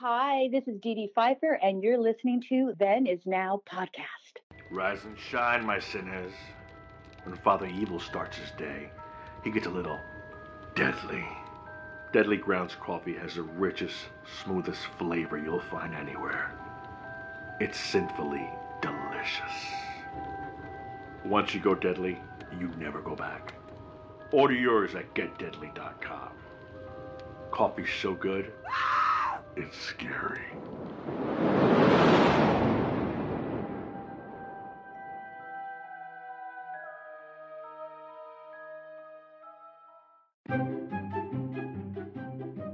Hi, this is Dee Dee Pfeiffer, and you're listening to Then Is Now podcast. Rise and shine, my sinners. When Father Evil starts his day, he gets a little deadly. Deadly Grounds coffee has the richest, smoothest flavor you'll find anywhere. It's sinfully delicious. Once you go deadly, you never go back. Order yours at getdeadly.com. Coffee's so good, it's scary.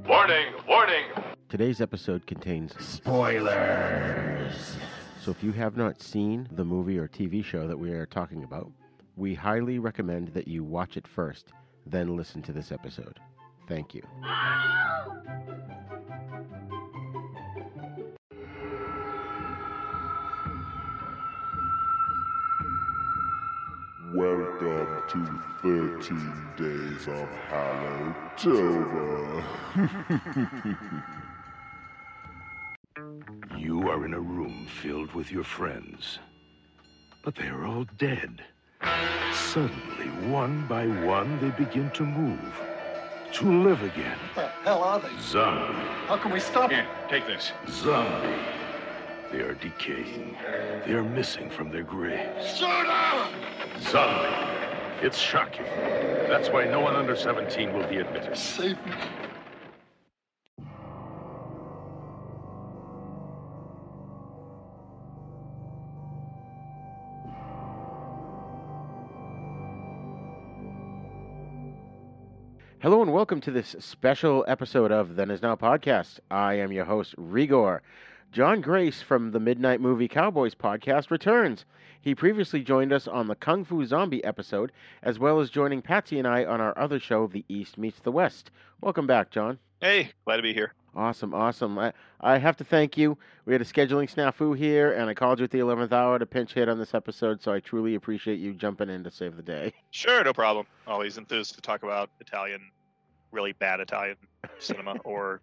Warning, warning. Today's episode contains Spoilers. So if you have not seen the movie or TV show that we are talking about, we highly recommend that you watch it first, then listen to this episode. Thank you. Welcome to 13 Days of Hallowtober. You are in a room filled with your friends, but they are all dead. Suddenly, one by one, they begin to move, to live again. What the hell are they? Zombie, How can we stop them? Here, take this. zombie. They are decaying. They are missing from their graves. Shoot 'em! Zombie. It's shocking. That's why no one under 17 will be admitted. Save me. Hello and welcome to this special episode of Then Is Now podcast. I am your host, Rigor. John Grace from the Midnight Movie Cowboys podcast returns. He previously joined us on the Kung Fu Zombie episode, as well as joining Patsy and I on our other show, The East Meets the West. Welcome back, John. Hey, glad to be here. Awesome, awesome. I, I have to thank you. We had a scheduling snafu here, and I called you at the 11th hour to pinch hit on this episode, so I truly appreciate you jumping in to save the day. Sure, no problem. Always enthused to talk about Italian, really bad Italian cinema or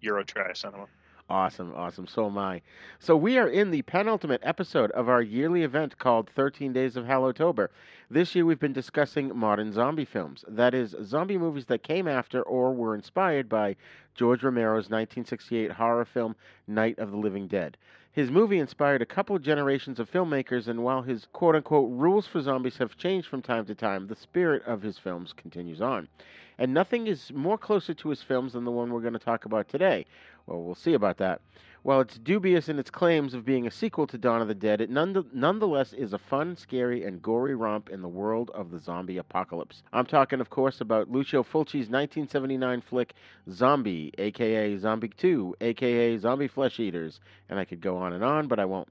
Euro trash cinema. Awesome, awesome. So am I. So we are in the penultimate episode of our yearly event called 13 Days of Hallowtober. This year we've been discussing modern zombie films. That is, zombie movies that came after or were inspired by George Romero's 1968 horror film Night of the Living Dead. His movie inspired a couple generations of filmmakers, and while his quote unquote rules for zombies have changed from time to time, the spirit of his films continues on. And nothing is more closer to his films than the one we're going to talk about today. Well, we'll see about that. While it's dubious in its claims of being a sequel to Dawn of the Dead, it none- nonetheless is a fun, scary, and gory romp in the world of the zombie apocalypse. I'm talking, of course, about Lucio Fulci's 1979 flick Zombie, aka Zombie 2, aka Zombie Flesh Eaters, and I could go on and on, but I won't.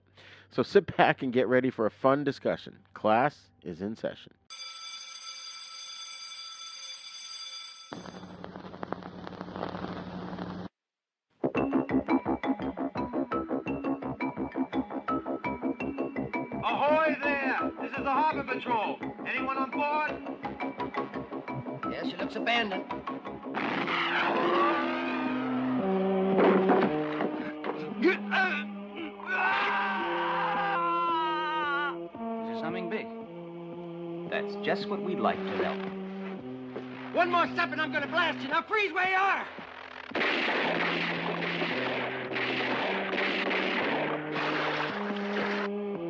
So sit back and get ready for a fun discussion. Class is in session. Is the Harbor Patrol. Anyone on board? Yes, she looks abandoned. Is there something big? That's just what we'd like to know. One more step and I'm gonna blast you. Now freeze where you are!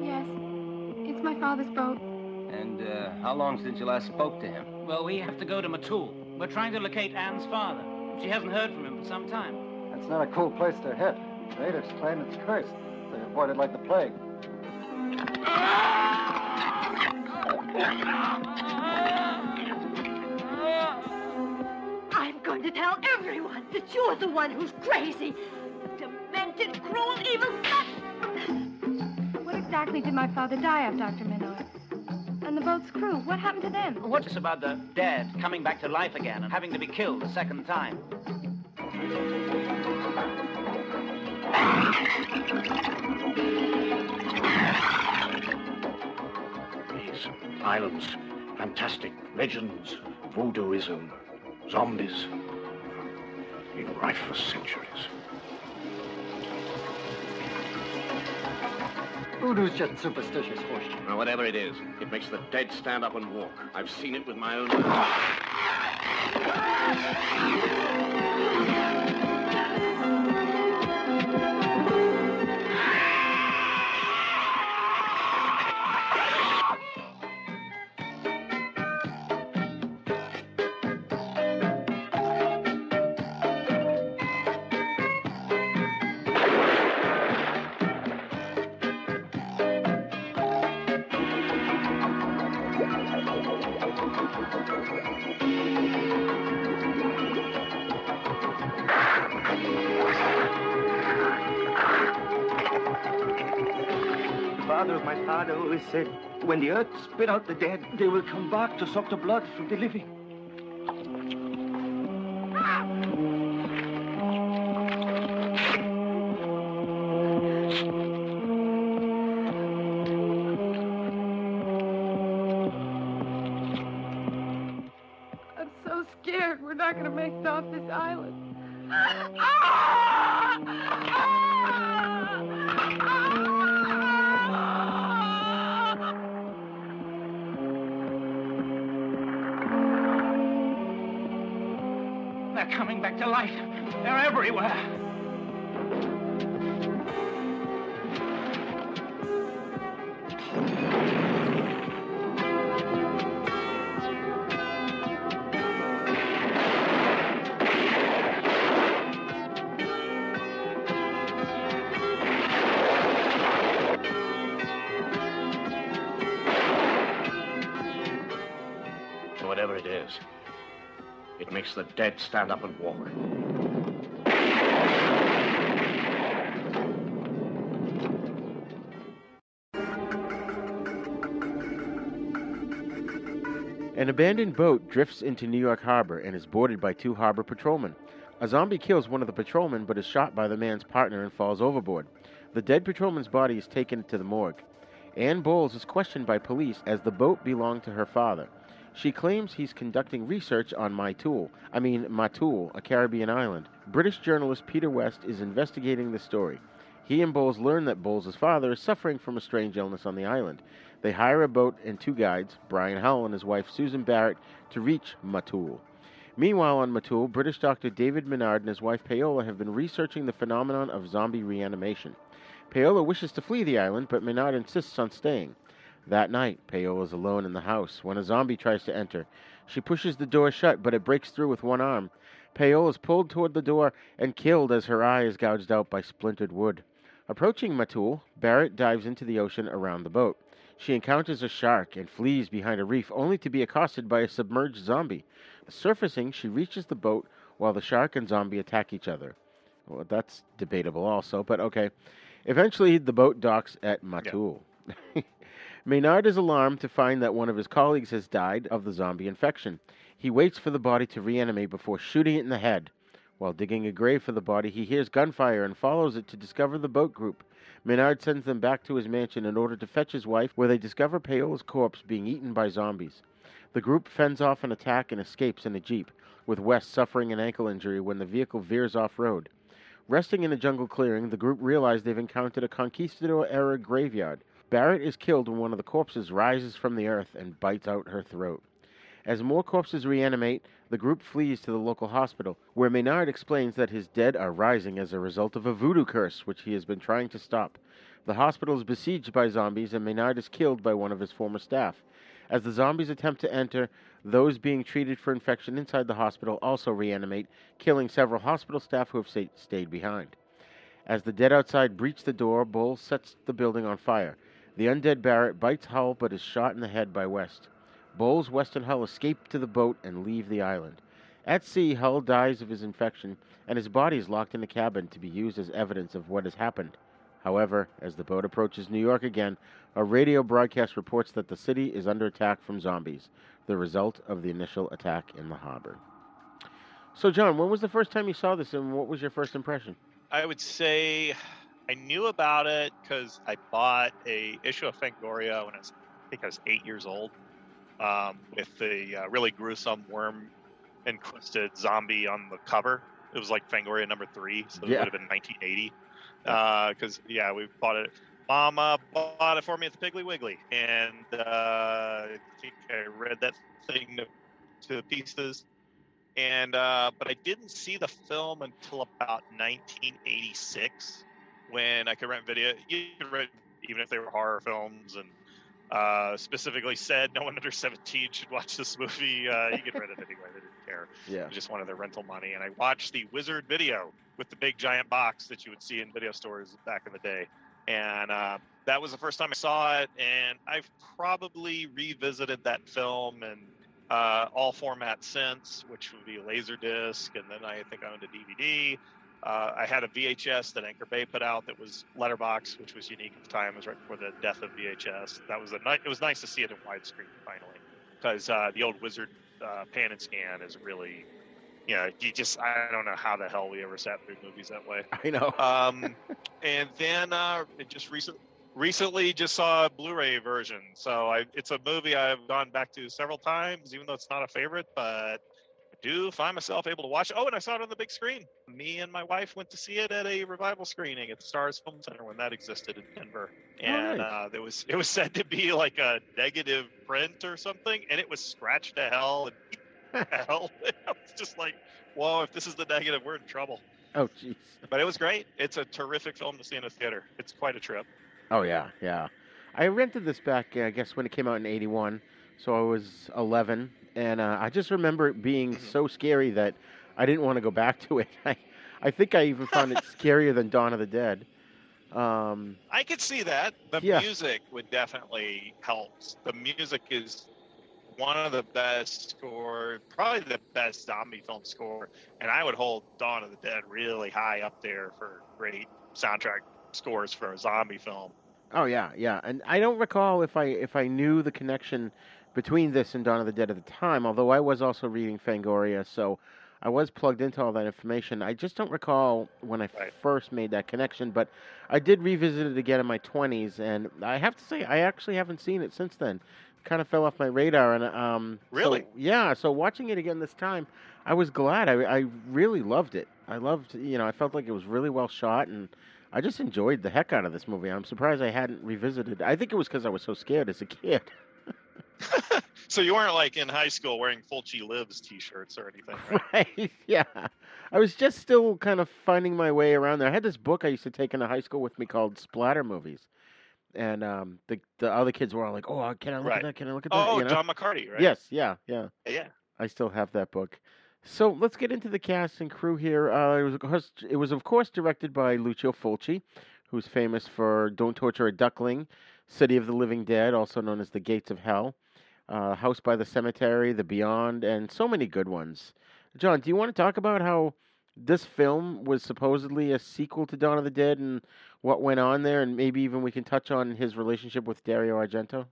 Yes, it's my father's boat. And how long since you last spoke to him? Well, we have to go to Matul. We're trying to locate Anne's father. She hasn't heard from him for some time. That's not a cool place to hit. Natives claim it's cursed. They avoid it like the plague. I'm going to tell everyone that you're the one who's crazy. The demented, cruel, evil son. What exactly did my father die of, Dr. Menard? And the boat's crew, what happened to them? What's this about the dead coming back to life again and having to be killed a second time? These islands, fantastic legends, voodooism, zombies, been rife for centuries. Voodoo's just superstitious horseshit. Now, whatever it is, it makes the dead stand up and walk. I've seen it with my own eyes. Said, when the earth spit out the dead, they will come back to suck the blood from the living. I'm so scared we're not going to make it off this island. They're coming back to life. They're everywhere. Dead stand up and walk. An abandoned boat drifts into New York Harbor and is boarded by two harbor patrolmen. A zombie kills one of the patrolmen but is shot by the man's partner and falls overboard. The dead patrolman's body is taken to the morgue. Anne Bowles is questioned by police as the boat belonged to her father. She claims he's conducting research on Matul, I mean Matul, a Caribbean island. British journalist Peter West is investigating the story. He and Bowles learn that Bowles' father is suffering from a strange illness on the island. They hire a boat and two guides, Brian Hull and his wife Susan Barrett, to reach Matul. Meanwhile, on Matul, British doctor David Menard and his wife Paola have been researching the phenomenon of zombie reanimation. Paola wishes to flee the island, but Menard insists on staying. That night, Paola is alone in the house when a zombie tries to enter. She pushes the door shut, but it breaks through with one arm. Paola is pulled toward the door and killed as her eye is gouged out by splintered wood. Approaching Matul, Barrett dives into the ocean around the boat. She encounters a shark and flees behind a reef, only to be accosted by a submerged zombie. Surfacing, she reaches the boat while the shark and zombie attack each other. Well, that's debatable, also, but okay. Eventually, the boat docks at Matul. Menard is alarmed to find that one of his colleagues has died of the zombie infection. He waits for the body to reanimate before shooting it in the head. While digging a grave for the body, he hears gunfire and follows it to discover the boat group. Menard sends them back to his mansion in order to fetch his wife, where they discover Paola's corpse being eaten by zombies. The group fends off an attack and escapes in a jeep, with West suffering an ankle injury when the vehicle veers off road. Resting in a jungle clearing, the group realize they've encountered a conquistador era graveyard. Barrett is killed when one of the corpses rises from the earth and bites out her throat. As more corpses reanimate, the group flees to the local hospital, where Menard explains that his dead are rising as a result of a voodoo curse which he has been trying to stop. The hospital is besieged by zombies, and Menard is killed by one of his former staff. As the zombies attempt to enter, those being treated for infection inside the hospital also reanimate, killing several hospital staff who have stayed behind. As the dead outside breach the door, Bull sets the building on fire. The undead Barrett bites Hull but is shot in the head by West. Bowles, West, and Hull escape to the boat and leave the island. At sea, Hull dies of his infection, and his body is locked in a cabin to be used as evidence of what has happened. However, as the boat approaches New York again, a radio broadcast reports that the city is under attack from zombies, the result of the initial attack in the harbor. So, John, when was the first time you saw this, and what was your first impression? I would say I knew about it because I bought a issue of Fangoria when I was, I think I was eight years old, um, with the uh, really gruesome worm encrusted zombie on the cover. It was like Fangoria number three, so it would have been 1980. Because yeah, we bought it Mama bought it for me at the Piggly Wiggly, and uh, I think I read that thing to, to pieces. And uh, but I didn't see the film until about 1986, when I could rent video. You could rent even if they were horror films, and uh, specifically said no one under 17 should watch this movie. Uh, you could rent it anyway; they didn't care. Yeah. They just wanted their rental money. And I watched the Wizard video with the big giant box that you would see in video stores back in the day and uh, that was the first time I saw it. And I've probably revisited that film and uh, all formats since, which would be a Laserdisc, and then I think I owned a DVD. Uh, I had a VHS that Anchor Bay put out that was letterbox, which was unique at the time. It was right before the death of VHS. That was a ni- it was nice to see it in widescreen finally, because uh, the old Wizard uh, pan and scan is really, you know, you just I don't know how the hell we ever sat through movies that way. I know. Um, and then uh, it just recent, recently just saw a Blu-ray version. So I, it's a movie I've gone back to several times, even though it's not a favorite. But do find myself able to watch. Oh, and I saw it on the big screen. Me and my wife went to see it at a revival screening at the Starz Film Center when that existed in Denver. And nice. uh, there was it was said to be like a negative print or something, and it was scratched to hell and hell. I was just like, whoa! If this is the negative, we're in trouble. Oh, jeez. But it was great. It's a terrific film to see in a theater. It's quite a trip. Oh yeah, yeah. I rented this back, uh, I guess, when it came out in '81. So I was 11, and uh, I just remember it being Mm-hmm. so scary that I didn't want to go back to it. I, I think I even found it scarier than Dawn of the Dead. Um, I could see that. The Yeah. music would definitely help. The music is one of the best score, probably the best zombie film score, and I would hold Dawn of the Dead really high up there for great soundtrack scores for a zombie film. oh yeah, yeah. And I don't recall if I if I knew the connection between this and Dawn of the Dead at the time. Although I was also reading Fangoria, so I was plugged into all that information. I just don't recall when I first made that connection, but I did revisit it again in my 20s, and I have to say I actually haven't seen it since then. Kind of fell off my radar, and um, so- Really? yeah. So watching it again this time, I was glad. I I really loved it. I loved, you know, I felt like it was really well shot, and I just enjoyed the heck out of this movie. I'm surprised I hadn't revisited. I think it was because I was so scared as a kid. So you weren't like in high school wearing Fulci Lives T-shirts or anything, right? Right? Yeah. I was just still kind of finding my way around there. I had this book I used to take into high school with me called Splatter Movies. And um, the the other kids were all like, "Oh, can I look Right. at that? Can I look at that?" Oh, you know? John McCarty, right? Yes, yeah, yeah. Yeah. I still have that book. So let's get into the cast and crew here. Uh, it was, of course, it was of course directed by Lucio Fulci, who's famous for "Don't Torture a Duckling," "City of the Living Dead," also known as "The Gates of Hell," uh, "House by the Cemetery," "The Beyond," and so many good ones. John, do you want to talk about how this film was supposedly a sequel to Dawn of the Dead and what went on there, and maybe even we can touch on his relationship with Dario Argento?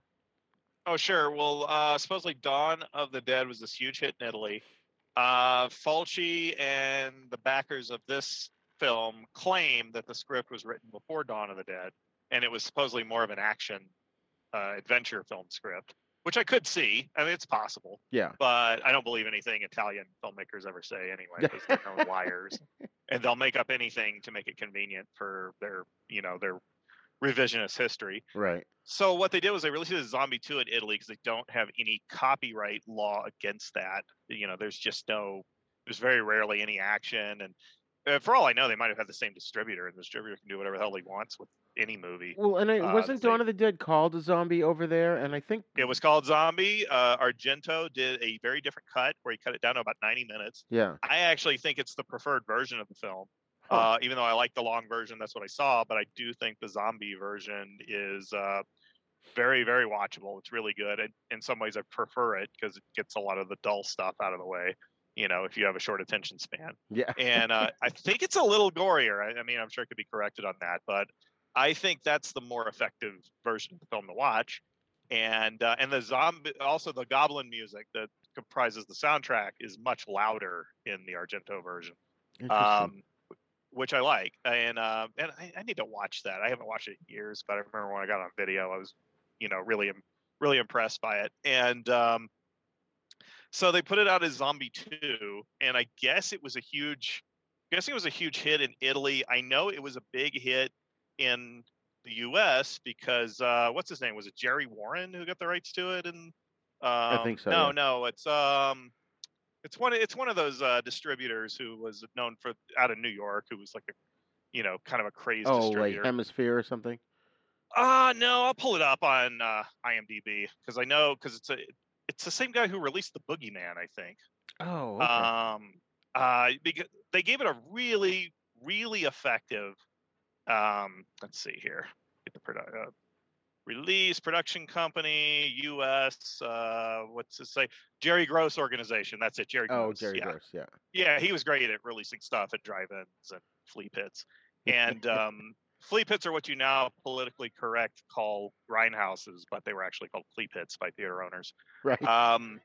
Oh, sure. Well, uh, supposedly Dawn of the Dead was this huge hit in Italy. Uh, Fulci and the backers of this film claim that the script was written before Dawn of the Dead, and it was supposedly more of an action uh, adventure film script, which I could see. I mean, it's possible, Yeah. but I don't believe anything Italian filmmakers ever say anyway, because they're known liars, and they'll make up anything to make it convenient for their, you know, their revisionist history. Right. So what they did was they released a Zombie 2 in Italy because they don't have any copyright law against that. You know, there's just no, there's very rarely any action. And uh, for all I know, they might have had the same distributor, and the distributor can do whatever the hell he wants with any movie. Well, and I, Uh, wasn't Dawn of the Dead called a zombie over there? And I think It was called Zombie. Uh, Argento did a very different cut where he cut it down to about 90 minutes. Yeah. I actually think it's the preferred version of the film. Huh. Uh, even though I like the long version, that's what I saw. But I do think the zombie version is uh, very, very watchable. It's really good. And in some ways, I prefer it because it gets a lot of the dull stuff out of the way. You know, if you have a short attention span. Yeah. And uh, I think it's a little gorier. I, I mean, I'm sure it could be corrected on that, but I think that's the more effective version of the film to watch. And uh, and the zombie, also the goblin music that comprises the soundtrack is much louder in the Argento version um, which I like, and uh, and I, I need to watch that. I haven't watched it in years, but I remember when I got on video, I was, you know, really really impressed by it. And um, so they put it out as Zombie Two, and I guess it was a huge, I guess it was a huge hit in Italy. I know it was a big hit in the U.S. because uh, what's his name? Was it Jerry Warren who got the rights to it? And um, think so, No, yeah. no, it's um, it's one. It's one of those uh, distributors who was known for out of New York, who was like a, you know, kind of a crazy. Oh, distributor. like Hemisphere or something. Uh no, I'll pull it up on uh, IMDb because I know because it's a it's the same guy who released the Boogeyman, I think. Oh, okay. Um, uh, because they gave it a really, really effective. Um, let's see here. Get the produ- uh, release production company, U.S. Uh, what's it say? Jerry Gross organization. That's it. Jerry. oh, Gross. Jerry yeah. Gross. Yeah. Yeah, he was great at releasing stuff at drive-ins and flea pits. And um, flea pits are what you now politically correct call grindhouses, but they were actually called flea pits by theater owners Right. um,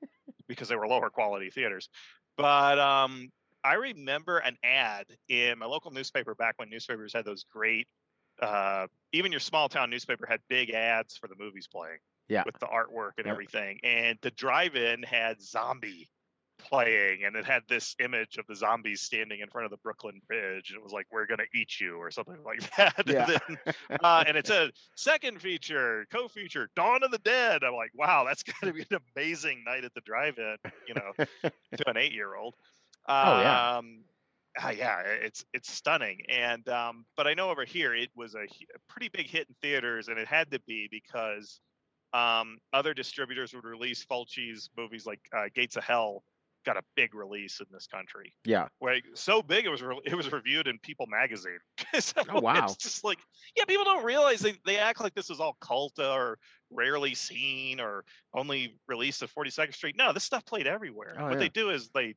because they were lower quality theaters. But um, I remember an ad in my local newspaper back when newspapers had those great. Uh, even your small town newspaper had big ads for the movies playing yeah. with the artwork and Yeah. everything. And the drive-in had zombie playing, and it had this image of the zombies standing in front of the Brooklyn Bridge. And it was like, "We're gonna eat you" or something like that. And, Yeah. then, uh, and it said second feature, co-feature, Dawn of the Dead. I'm like, wow, that's gonna be an amazing night at the drive-in. You know, to an eight-year-old. Oh, yeah. Um, ah, yeah, it's it's stunning. And um, but I know over here it was a, a pretty big hit in theaters, and it had to be because um, other distributors would release Fulci's movies like uh, Gates of Hell got a big release in this country. Yeah. So big it was re- it was reviewed in People magazine. So Oh, wow. It's just like yeah, people don't realize they, they act like this is all cult or rarely seen or only released at 42nd Street. No, this stuff played everywhere. Oh, what yeah. they do is they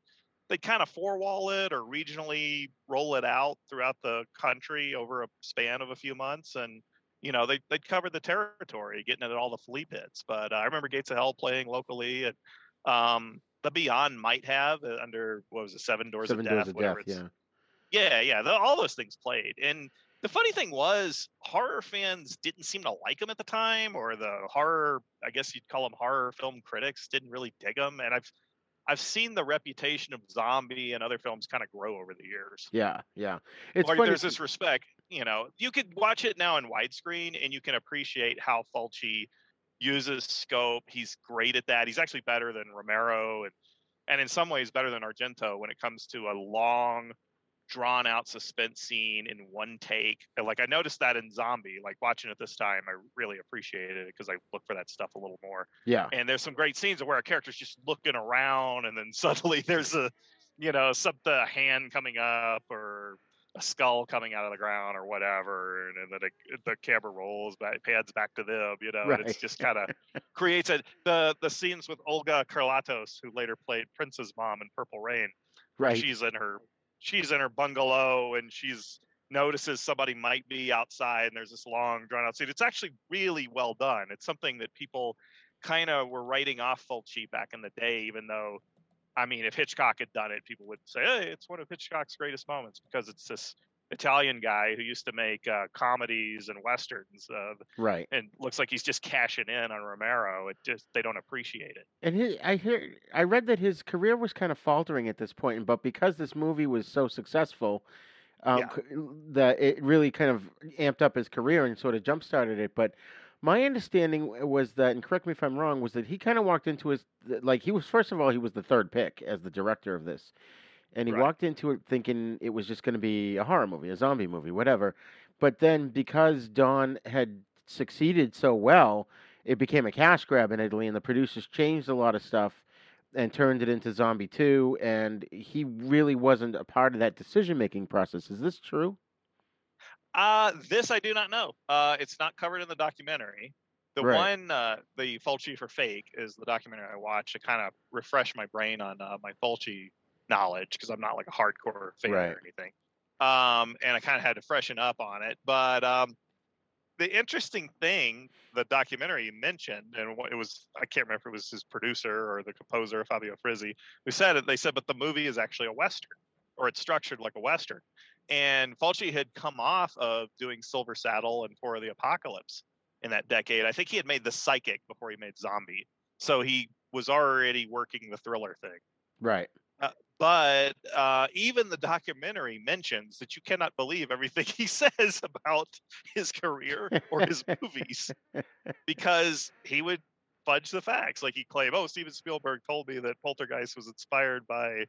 they kind of four wall it or regionally roll it out throughout the country over a span of a few months and you know they they covered the territory getting it at all the flea pits but uh, i remember gates of hell playing locally and um the beyond might have uh, under what was it seven doors Seven of death Doors of Death. Yeah. yeah, yeah, the, all those things played. And the funny thing was, horror fans didn't seem to like them at the time, or the horror, I guess you'd call them horror film critics, didn't really dig them. And I've, I've seen the reputation of Zombie and other films kind of grow over the years. Yeah. Yeah. It's Like funny. there's this respect, you know, you could watch it now in widescreen and you can appreciate how Fulci uses scope. He's great at that. He's actually better than Romero and and in some ways better than Argento when it comes to a long drawn out suspense scene in one take. And, Like I noticed that in Zombie, like watching it this time, I really appreciated it because I look for that stuff a little more. Yeah. And there's some great scenes where a character's just looking around and then suddenly there's a you know, some the hand coming up or a skull coming out of the ground or whatever, and, then it, the camera rolls back, pans back to them, you know, and it's just kind of creates a the the scenes with Olga Karlatos, who later played Prince's mom in Purple Rain. Right. She's in her she's in her bungalow and she's notices somebody might be outside and there's this long drawn out scene. It's actually really well done. It's something that people kind of were writing off Fulci back in the day, even though I mean, if Hitchcock had done it, people would say, "Hey, it's one of Hitchcock's greatest moments," because it's this Italian guy who used to make uh, comedies and westerns, uh, Right. and looks like he's just cashing in on Romero. It just they don't appreciate it. And he, I hear, I read that his career was kind of faltering at this point, but because this movie was so successful, um, Yeah. that it really kind of amped up his career and sort of jump started it. But my understanding was that, and correct me if I'm wrong, was that he kind of walked into his like he was first of all he was the third pick as the director of this, and he Right. walked into it thinking it was just going to be a horror movie, a zombie movie, whatever. But then because Dawn had succeeded so well, it became a cash grab in Italy, and the producers changed a lot of stuff and turned it into Zombie 2, and he really wasn't a part of that decision making process. Is this true? Uh, this I do not know. Uh, it's not covered in the documentary. The Right. one, uh, the Fulci for Fake, is the documentary I watched to kind of refresh my brain on uh, my Fulci knowledge because I'm not like a hardcore fan Right. or anything. Um, and I kind of had to freshen up on it. But um, the interesting thing, the documentary mentioned, and it was, I can't remember if it was his producer or the composer, Fabio Frizzi, who said it. They said, but the movie is actually a Western, or it's structured like a Western. And Fulci had come off of doing Silver Saddle and For the Apocalypse in that decade. I think he had made The Psychic before he made Zombie. So he was already working the thriller thing. Right. But uh, even the documentary mentions that you cannot believe everything he says about his career or his movies because he would fudge the facts. Like he claimed, "Oh, Steven Spielberg told me that Poltergeist was inspired by."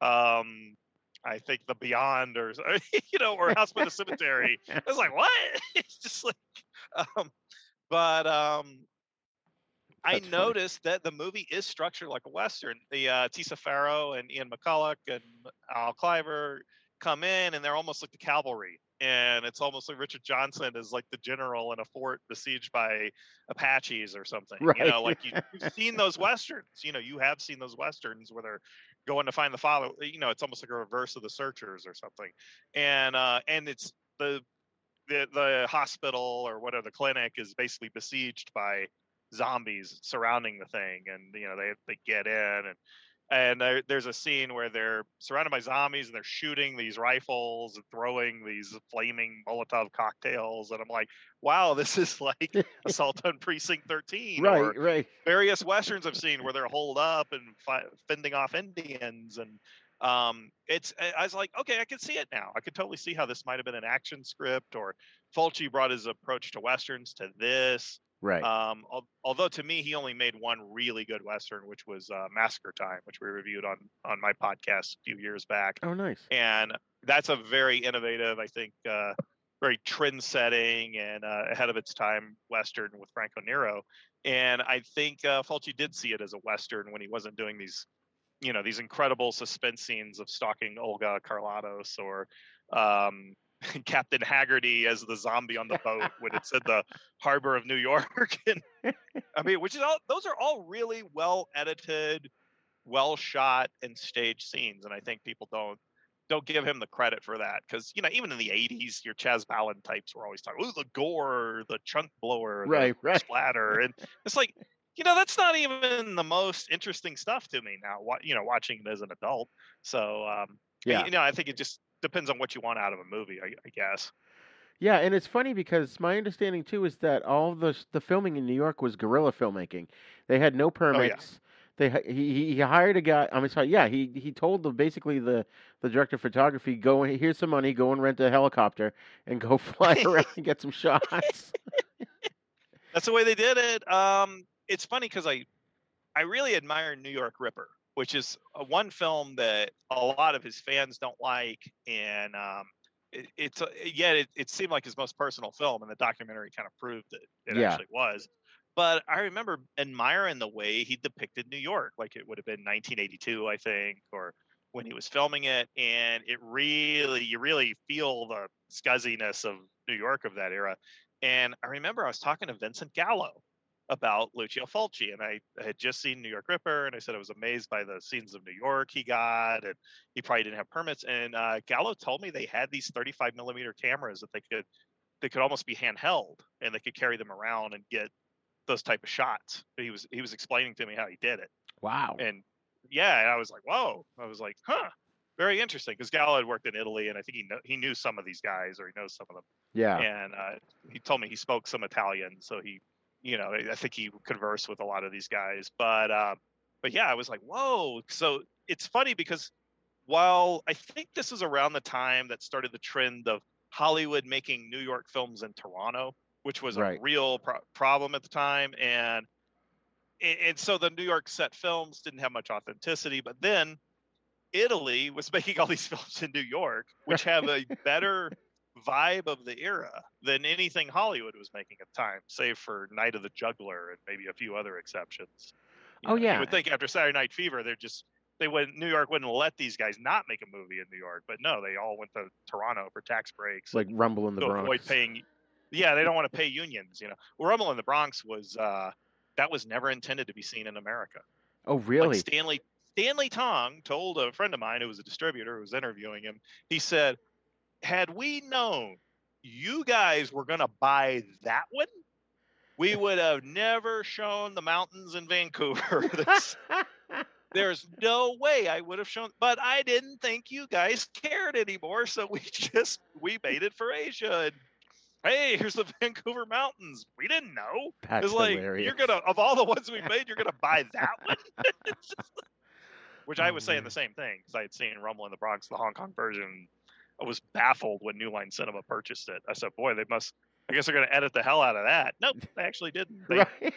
Um, I think the Beyond, or you know, or House by the Cemetery. I was like, what? It's just like, um, but um, I That's funny. noticed that the movie is structured like a western. The uh, Tisa Farrow and Ian McCulloch and Al Cliver come in, and they're almost like the cavalry, and it's almost like Richard Johnson is like the general in a fort besieged by Apaches or something. You know, like you, you've seen those westerns. You know, you have seen those westerns where they're going to find the father. You know, it's almost like a reverse of the Searchers or something, and uh, and it's the the the hospital or whatever the clinic is basically besieged by zombies surrounding the thing and you know they they get in and and there, there's a scene where they're surrounded by zombies and they're shooting these rifles and throwing these flaming molotov cocktails and i'm like wow this is like assault on precinct 13 Right, or right. various westerns i've seen where they're holed up and fi- fending off indians and um it's I- i was like okay i can see it now i could totally see how this might have been an action script or fulci brought his approach to westerns to this Right. um, al- although to me, he only made one really good western, which was uh, Massacre Time, which we reviewed on on my podcast a few years back. Oh, nice. And that's a very innovative, I think, uh, very trend-setting and uh, ahead of its time western with Franco Nero. And I think uh, Fulci did see it as a western when he wasn't doing these, you know, these incredible suspense scenes of stalking Olga Karlatos or um, Captain Haggerty as the zombie on the boat when it said the harbor of New York. and I mean, which is all those are all really well edited, well shot and staged scenes, and I think people don't don't give him the credit for that because you know even in the 80s your Chas Balun types were always talking oh the gore the chunk blower the Right, right. splatter and it's like you know that's not even the most interesting stuff to me now you know watching it as an adult so um Yeah. you know i think it just depends on what you want out of a movie i, I guess Yeah, and it's funny because my understanding too is that all the the filming in New York was guerrilla filmmaking. They had no permits. They hi- he he he hired a guy. I'm sorry. Yeah, he he told the basically the the director of photography go here's some money. Go and rent a helicopter and go fly around and get some shots. That's the way they did it. Um, it's funny because I, I really admire New York Ripper, which is a one film that a lot of his fans don't like, and um, it, it's yet it, it seemed like his most personal film, and the documentary kind of proved that it Yeah. actually was. But I remember admiring the way he depicted New York, like it would have been 1982, I think, or when he was filming it, and it really, you really feel the scuzziness of New York of that era. And I remember I was talking to Vincent Gallo about Lucio Fulci, and I had just seen New York Ripper, and I said I was amazed by the scenes of New York he got, and he probably didn't have permits. And uh, Gallo told me they had these 35 millimeter cameras that they could they could almost be handheld, and they could carry them around and get those type of shots. He was he was explaining to me how he did it, wow. and yeah, and I was like, whoa, I was like, huh. Very interesting because Gallo had worked in Italy, and I think he he knew some of these guys, or he knows some of them Yeah. and uh, he told me he spoke some Italian, so he, you know, I think he conversed with a lot of these guys. But um, but yeah, I was like, whoa. So it's funny because while I think this is around the time that started the trend of Hollywood making New York films in Toronto, which was Right. a real pro- problem at the time, and and so the New York set films didn't have much authenticity. But then Italy was making all these films in New York, which have a better vibe of the era than anything Hollywood was making at the time, save for Night of the Juggler and maybe a few other exceptions. You Oh, know, yeah. You would think after Saturday Night Fever, they're just they wouldn't New York wouldn't let these guys not make a movie in New York, but no, they all went to Toronto for tax breaks Like Rumble in the Bronx. avoid paying. Yeah, they don't want to pay unions. You know, Rumble in the Bronx was uh, that was never intended to be seen in America. Oh, Like really? Stanley Stanley Tong told a friend of mine who was a distributor who was interviewing him. He said, "Had we known you guys were going to buy that one, we would have never shown the mountains in Vancouver. There's, there's no way I would have shown, but I didn't think you guys cared anymore, so we just we made it for Asia." And, Hey, here's the Vancouver Mountains. We didn't know. That's it's like hilarious. you're gonna of all the ones we made, you're gonna buy that one. which I Oh, was saying the same thing because I had seen Rumble in the Bronx, the Hong Kong version. I was baffled when New Line Cinema purchased it. I said, "Boy, they must. I guess they're going to edit the hell out of that." Nope, they actually didn't. They, Right.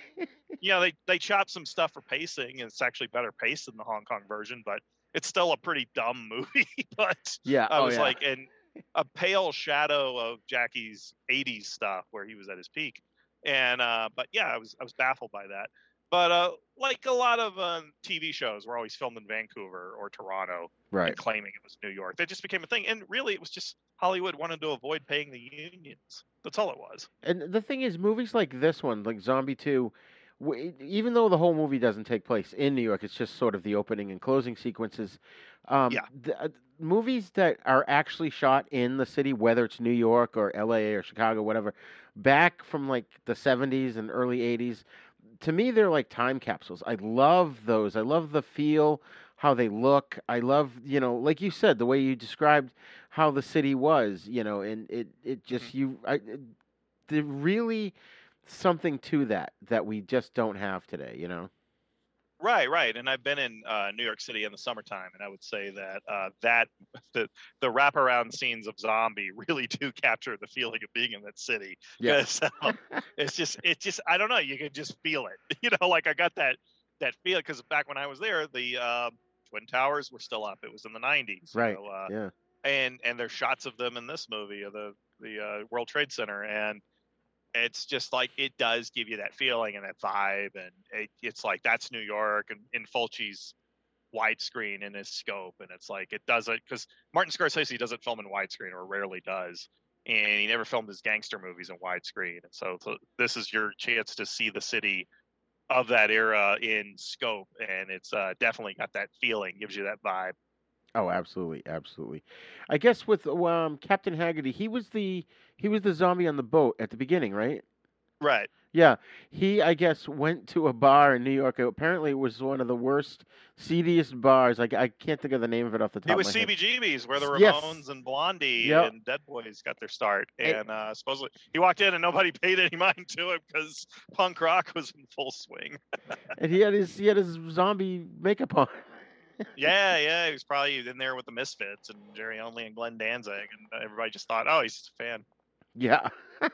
you know, they they chopped some stuff for pacing, and it's actually better paced than the Hong Kong version, but it's still a pretty dumb movie. but Yeah, I oh, was yeah. like, in a pale shadow of Jackie's '80s stuff where he was at his peak, and uh, but yeah, I was I was baffled by that. But uh, like a lot of um, TV shows, were always filmed in Vancouver or Toronto, Right. claiming it was New York. That just became a thing, and really, it was just Hollywood wanted to avoid paying the unions. That's all it was. And the thing is, movies like this one, like Zombie Two, w- even though the whole movie doesn't take place in New York, it's just sort of the opening and closing sequences. Um, Yeah. the, uh, movies that are actually shot in the city, whether it's New York or L.A. or Chicago, whatever, back from like the '70s and early '80s, to me they're like time capsules. I love those. I love the feel, how they look. I love, you know, like you said, the way you described how the city was, you know, and it it mm-hmm. just you I it, there really something to that that we just don't have today, you know. Right, right. And I've been in uh, New York City in the summertime, and I would say that uh, that the the wraparound scenes of Zombie really do capture the feeling of being in that city. Yeah. um, it's just, it's just, I don't know. You can just feel it. You know, like I got that that feel because back when I was there, the uh, Twin Towers were still up. It was in the '90s. Right. know, uh, yeah. and and there's shots of them in this movie of the the uh, World Trade Center, and it's just like it does give you that feeling and that vibe, and it, it's like that's New York and in Fulci's widescreen in his scope, and it's like it doesn't because Martin Scorsese doesn't film in widescreen or rarely does, and he never filmed his gangster movies in widescreen, and so, so this is your chance to see the city of that era in scope, and it's uh, definitely got that feeling, gives you that vibe. Oh, absolutely, absolutely. I guess with um, Captain Haggerty, he was the he was the zombie on the boat at the beginning, right? Right. Yeah, he I guess went to a bar in New York. Apparently, it was one of the worst, seediest bars. Like I can't think of the name of it off the top. It of was my head. CBGBs where the Yes. Ramones and Blondie Yep. and Dead Boys got their start. And- And uh, supposedly he walked in and nobody paid any mind to him because punk rock was in full swing. And he had his he had his zombie makeup on. yeah, yeah, he was probably in there with the Misfits and Jerry Only and Glenn Danzig, and everybody just thought, oh, he's just a fan. Yeah,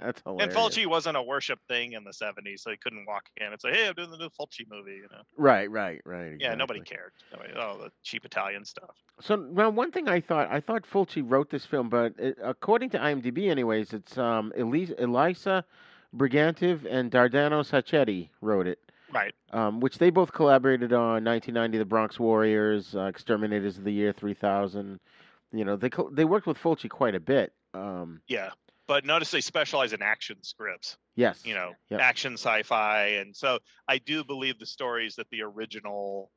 that's hilarious. And Fulci wasn't a worship thing in the '70s, so he couldn't walk in and say, "Hey, I'm doing the new Fulci movie." You know? Right, right, right. Yeah, nobody cared. Nobody, oh, the cheap Italian stuff. So now, one thing I thought I thought Fulci wrote this film, but it, according to IMDb, anyways, it's um Elisa, Elisa Briganti and Dardano Sacchetti wrote it. Right. Um, which they both collaborated on 1990, The Bronx Warriors, uh, Exterminators of the Year 3000. You know, they co- they worked with Fulci quite a bit. Um, Yeah, but notice they specialize in action scripts. yes. you know, Yep. action sci-fi, and so I do believe the stories that the original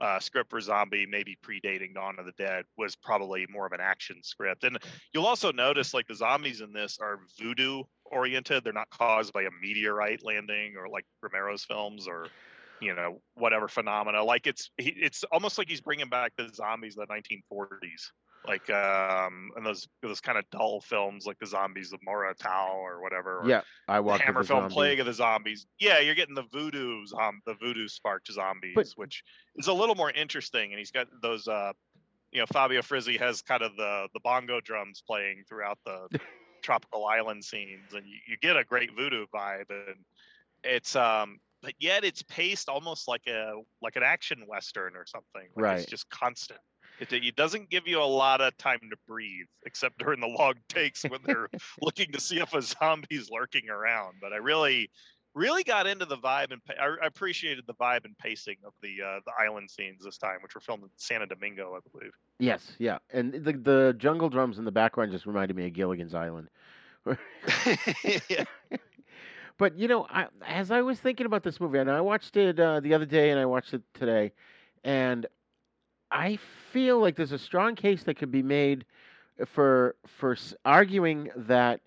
uh, script for Zombie, maybe predating Dawn of the Dead, was probably more of an action script. And you'll also notice like the zombies in this are voodoo oriented; they're not caused by a meteorite landing or like Romero's films or you know whatever phenomena. Like it's he, it's almost like he's bringing back the zombies of the 1940s. Like um, and those those kind of dull films like the zombies of Mora Tau or whatever. or Yeah, I the Hammer the film zombie. Plague of the Zombies. Yeah, you're getting the voodoo zom- the voodoo sparked zombies, But- which is a little more interesting. And he's got those uh you know, Fabio Frizzi has kind of the the bongo drums playing throughout the tropical island scenes and you, you get a great voodoo vibe and it's um but yet it's paced almost like a like an action western or something. Like Right. It's just constant. It, it doesn't give you a lot of time to breathe, except during the long takes when they're looking to see if a zombie's lurking around. But I really, really got into the vibe and I, I appreciated the vibe and pacing of the uh, the island scenes this time, which were filmed in Santa Domingo, I believe. Yes, yeah, and the the jungle drums in the background just reminded me of Gilligan's Island. yeah. But you know, I, as I was thinking about this movie, and I watched it uh, the other day, and I watched it today, and I feel like there's a strong case that could be made for for arguing that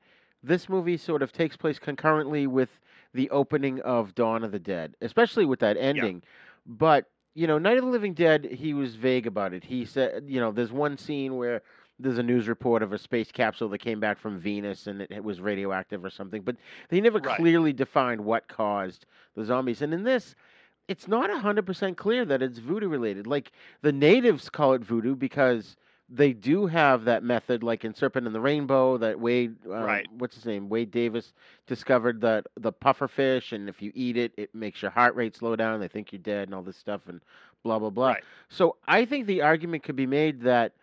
this movie sort of takes place concurrently with the opening of Dawn of the Dead, especially with that ending. But you know, Night of the Living Dead, he was vague about it. He said, you know, there's one scene where there's a news report of a space capsule that came back from Venus and it, it was radioactive or something, but they never Right. clearly defined what caused the zombies. And in this, it's not hundred percent clear that it's voodoo related. Like the natives call it voodoo because they do have that method, like in Serpent and the Rainbow, that Wade, uh, Right. what's his name, Wade Davis discovered that the puffer fish, and if you eat it, it makes your heart rate slow down. They think you're dead, and all this stuff, and blah blah blah. Right. So I think the argument could be made that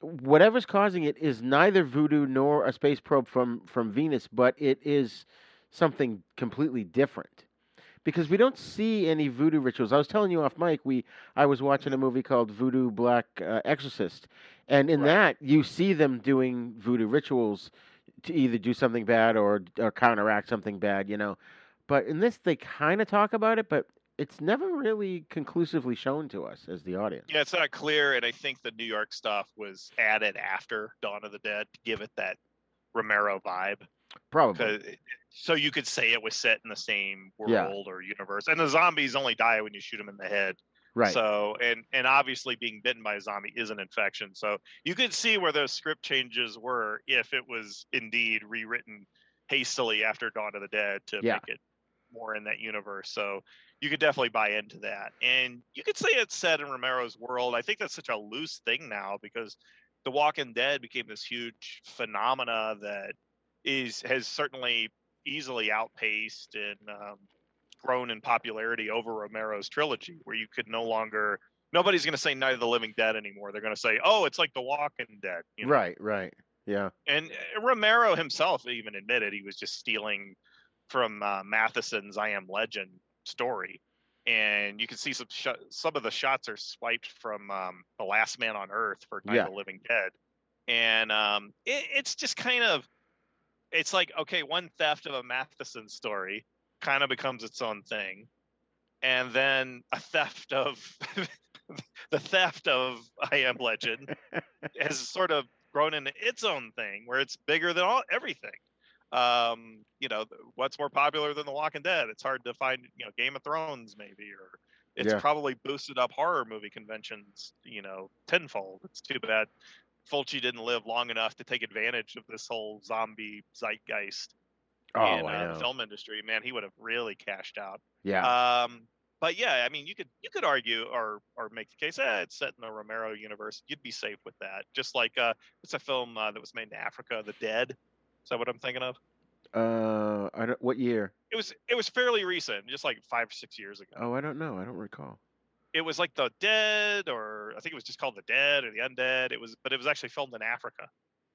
whatever's causing it is neither voodoo nor a space probe from from Venus, but it is something completely different. Because we don't see any voodoo rituals. I was telling you off mic, we I was watching a movie called Voodoo Black uh, Exorcist, and in that you see them doing voodoo rituals to either do something bad or or counteract something bad, you know. But in this, they kind of talk about it, but it's never really conclusively shown to us as the audience. Yeah, it's not clear, and I think the New York stuff was added after Dawn of the Dead to give it that Romero vibe. Probably. so you could say it was set in the same Yeah. world or universe, and the zombies only die when you shoot them in the head. Right. So, and and obviously being bitten by a zombie is an infection. So you could see where those script changes were if it was indeed rewritten hastily after Dawn of the Dead to Yeah. make it more in that universe. So you could definitely buy into that. And you could say it's set in Romero's world. I think that's such a loose thing now because The Walking Dead became this huge phenomena that is has certainly easily outpaced and um, grown in popularity over Romero's trilogy, where you could no longer nobody's going to say Night of the Living Dead anymore. They're going to say, "Oh, it's like The Walking Dead." You know? Right, right. Yeah. And uh, Romero himself even admitted he was just stealing from uh, Matheson's I Am Legend story. And you can see some sh- some of the shots are swiped from um, The Last Man on Earth for Night Yeah. of the Living Dead. And um, it, it's just kind of, it's like, okay, one theft of a Matheson story kind of becomes its own thing. And then a theft of, the theft of I Am Legend has sort of grown into its own thing where it's bigger than all everything. Um, you know, what's more popular than The Walking Dead? It's hard to find, you know, Game of Thrones maybe, or it's Yeah. probably boosted up horror movie conventions, you know, tenfold. It's too bad Fulci didn't live long enough to take advantage of this whole zombie zeitgeist Oh, in uh, the film industry. Man, he would have really cashed out. Yeah. Um, but yeah, I mean, you could you could argue or or make the case, eh, it's set in the Romero universe. You'd be safe with that. Just like uh, it's a film uh, that was made in Africa, The Dead. Is that what I'm thinking of? Uh, I don't. What year? It was it was fairly recent, just like five six years ago. Oh, I don't know. I don't recall. It was like The Dead, or I think it was just called The Dead or The Undead. It was, but it was actually filmed in Africa.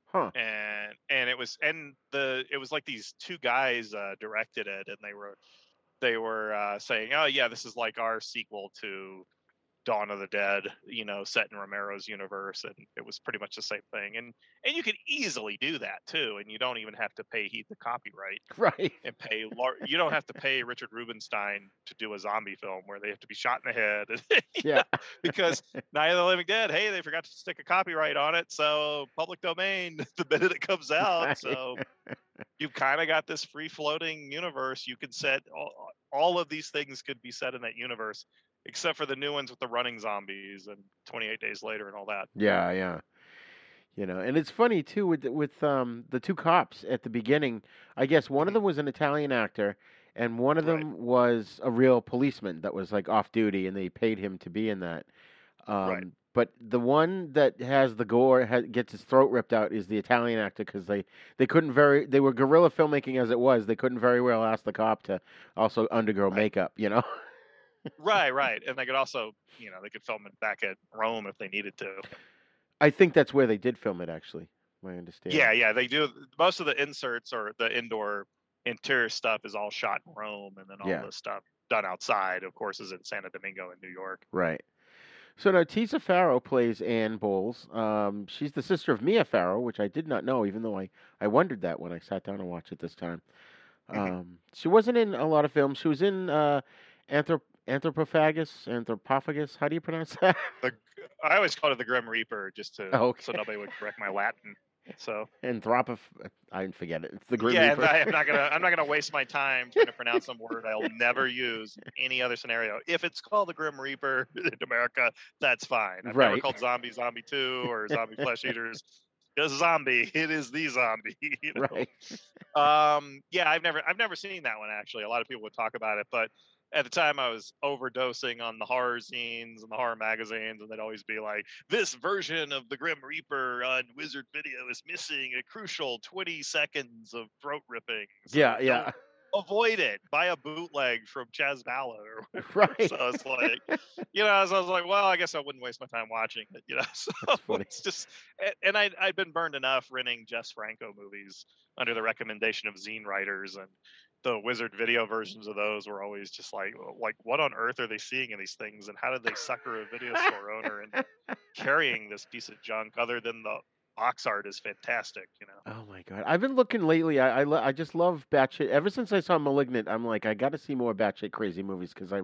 Huh. and and it was and the it was like these two guys uh directed it and they were they were uh saying oh yeah this is like our sequel to Dawn of the Dead, you know, set in Romero's universe, and it was pretty much the same thing. And and you could easily do that too, and you don't even have to pay heed the copyright Right. and pay. Lar- you don't have to pay Richard Rubenstein to do a zombie film where they have to be shot in the head. Yeah. know, because Night of the Living Dead, hey, they forgot to stick a copyright on it, so public domain the minute it comes out. Right. So you've kind of got this free floating universe. You could set all, all of these things could be set in that universe, except for the new ones with the running zombies and 28 Days Later and all that. Yeah, yeah. You know, and it's funny too with the- with um the two cops at the beginning. I guess one of them was an Italian actor, and one of them was a real policeman that was like off duty, and they paid him to be in that. Um, Right. But the one that has the gore ha gets his throat ripped out is the Italian actor because they they couldn't very they were guerrilla filmmaking as it was. They couldn't very well ask the cop to also undergo makeup. You know. right, right, and they could also, you know, they could film it back at Rome if they needed to. I think that's where they did film it. Actually, my understanding. Yeah, yeah, they do. Most of the inserts or the indoor interior stuff is all shot in Rome, and then all Yeah. the stuff done outside, of course, is in Santa Domingo in New York. Right. So now Tisa Farrow plays Anne Bowles. Um, she's the sister of Mia Farrow, which I did not know, even though I, I wondered that when I sat down and watched it this time. Um, she wasn't in a lot of films. She was in uh, Anthrop- Anthropophagus, Anthropophagus. How do you pronounce that? The, I always called it the Grim Reaper, just to Oh, so nobody would correct my Latin. So Anthropoph. I forget it. It's the Grim yeah, Reaper. and I, am not gonna I'm not gonna waste my time trying to pronounce some word I'll never use in any other scenario. If it's called the Grim Reaper in America, that's fine. I've never Right. called zombie zombie two or zombie flesh eaters. Just zombie. It is the zombie. you know? right. Um, yeah, I've never I've never seen that one actually. A lot of people would talk about it, but at the time I was overdosing on the horror zines and the horror magazines, and they'd always be like, "This version of the Grim Reaper on Wizard Video is missing a crucial 20 seconds of throat ripping." So yeah, yeah. Avoid it. Buy a bootleg from Chas whatever. Right. So it's like, you know, so I was like, well, I guess I wouldn't waste my time watching it, you know. So it's just, and I I'd been burned enough renting Jess Franco movies under the recommendation of zine writers and the wizard video versions of those were always just like like what on earth are they seeing in these things and how did they sucker a video store owner and carrying this piece of junk other than the box art is fantastic you know Oh my god, I've been looking lately. I I, lo- I just love batshit. Ever since I saw *Malignant*, I'm like, I got to see more batshit crazy movies because i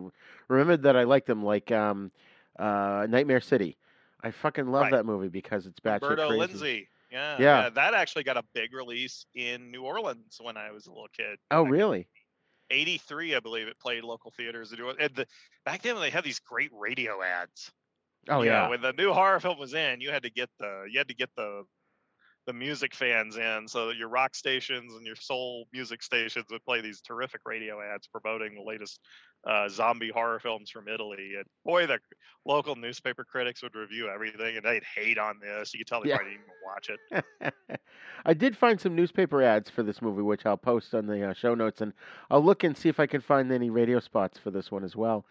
remembered that I liked them, like um, uh, *Nightmare City*. I fucking love Right. that movie because it's batshit Roberto crazy. Lenzi yeah, Yeah. that actually got a big release in New Orleans when I was a little kid Oh really? 83 I believe it played local theaters in New Orleans. and the, back then they had these great radio ads Oh know, yeah. when the new horror film was in, you had to get the you had to get the the music fans in, so your rock stations and your soul music stations would play these terrific radio ads promoting the latest uh, zombie horror films from Italy. And boy, the local newspaper critics would review everything, and they'd hate on this. You could tell they Yeah. probably didn't even watch it. I did find some newspaper ads for this movie, which I'll post on the uh, show notes, and I'll look and see if I can find any radio spots for this one as well.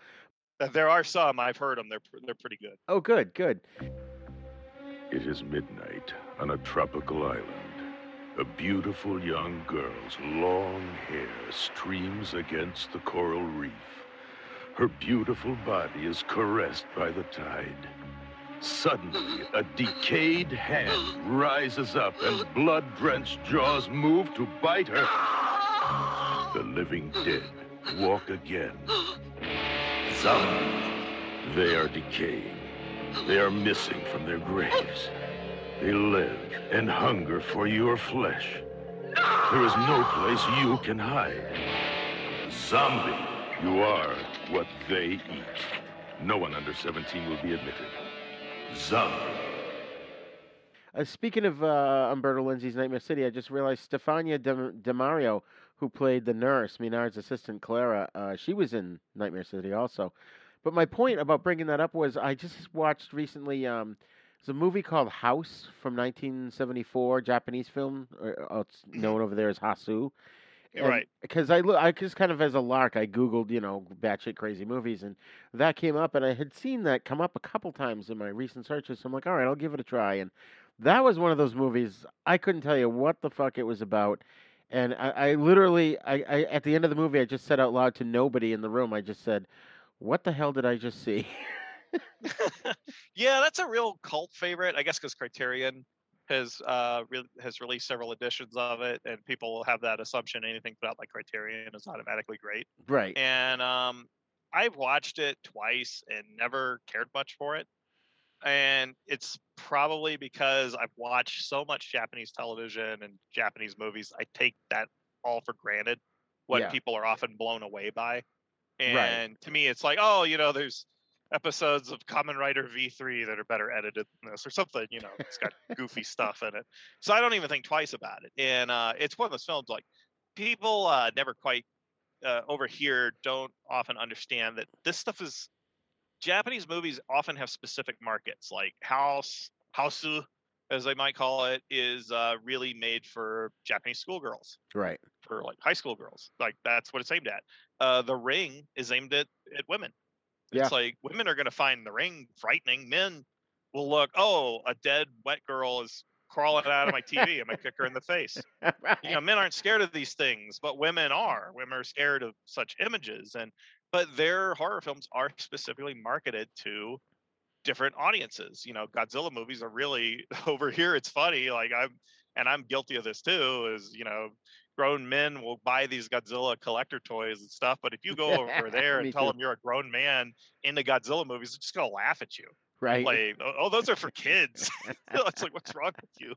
There are some I've heard them. They're they're pretty good. Oh, good, good. It is midnight on a tropical island. A beautiful young girl's long hair streams against the coral reef. Her beautiful body is caressed by the tide. Suddenly, a decayed hand rises up and blood drenched jaws move to bite her. The living dead walk again. Zombies. They are decaying. They are missing from their graves. They live and hunger for your flesh. There is no place you can hide. Zombie, you are what they eat. No one under 17 will be admitted. Zombie. Uh, speaking of uh, Umberto Lenzi's Nightmare City, I just realized Stefania De, D'Amario, who played the nurse, Menard's assistant Clara, uh, she was in Nightmare City also. But my point about bringing that up was I just watched recently. Um, it's a movie called House from 1974, Japanese film. Or, uh, it's known over there as Hausu. You're right. Because I look, I just kind of as a lark, I googled, you know, batshit crazy movies, and that came up, and I had seen that come up a couple times in my recent searches. So I'm like, all right, I'll give it a try. And that was one of those movies I couldn't tell you what the fuck it was about. And I, I literally, I, I at the end of the movie, I just said out loud to nobody in the room, I just said, "What the hell did I just see?" yeah, that's a real cult favorite, I guess, because Criterion has uh re- has released several editions of it, and people will have that assumption anything put out by Criterion is automatically great. right. And um, I've watched it twice and never cared much for it. And it's probably because I've watched so much Japanese television and Japanese movies, I take that all for granted. What Yeah. people are often blown away by. Right. And to me, it's like, oh, you know, there's episodes of Kamen Rider V3 that are better edited than this or something, you know, it's got goofy stuff in it. So I don't even think twice about it. And uh, it's one of those films like people uh, never quite uh, over here don't often understand that this stuff is Japanese movies often have specific markets like house Hausu as they might call it is uh, really made for Japanese schoolgirls Right. for like high school girls like that's what it's aimed at uh, the ring is aimed at, at women. Yeah. it's like women are going to find the ring frightening. Men will look oh a dead wet girl is crawling out of my tv and i'm going to kick her in the face. You know men aren't scared of these things but women are. Women are scared of such images and but their horror films are specifically marketed to different audiences. You know godzilla movies are really over here it's funny like i'm and i'm guilty of this too is you know grown men will buy these godzilla collector toys and stuff but if you go over there and tell too. them you're a grown man into godzilla movies they're just going to laugh at you Right. like oh oh, those are for kids it's like what's wrong with you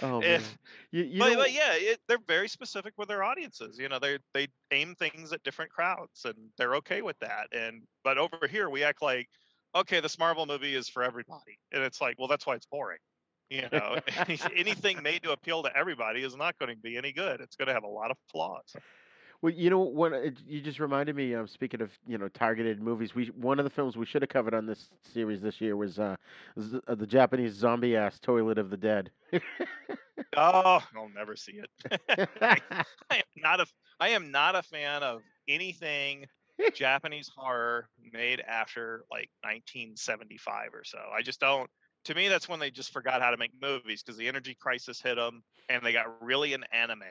oh Eh, man. You, you but, but yeah, it, they're very specific with their audiences. You know, they they aim things at different crowds, and they're okay with that. And but over here, we act like, okay, this Marvel movie is for everybody, and it's like, well, that's why it's boring. You know, anything made to appeal to everybody is not going to be any good. It's going to have a lot of flaws. Well, you know, it, you just reminded me. Um, speaking of you know targeted movies, we one of the films we should have covered on this series this year was uh, z- uh the Japanese zombie ass Toilet of the Dead. Oh, I'll never see it. I, I am not a I am not a fan of anything Japanese horror made after like 1975 or so. I just don't. To me, that's when they just forgot how to make movies because the energy crisis hit them, and they got really in anime.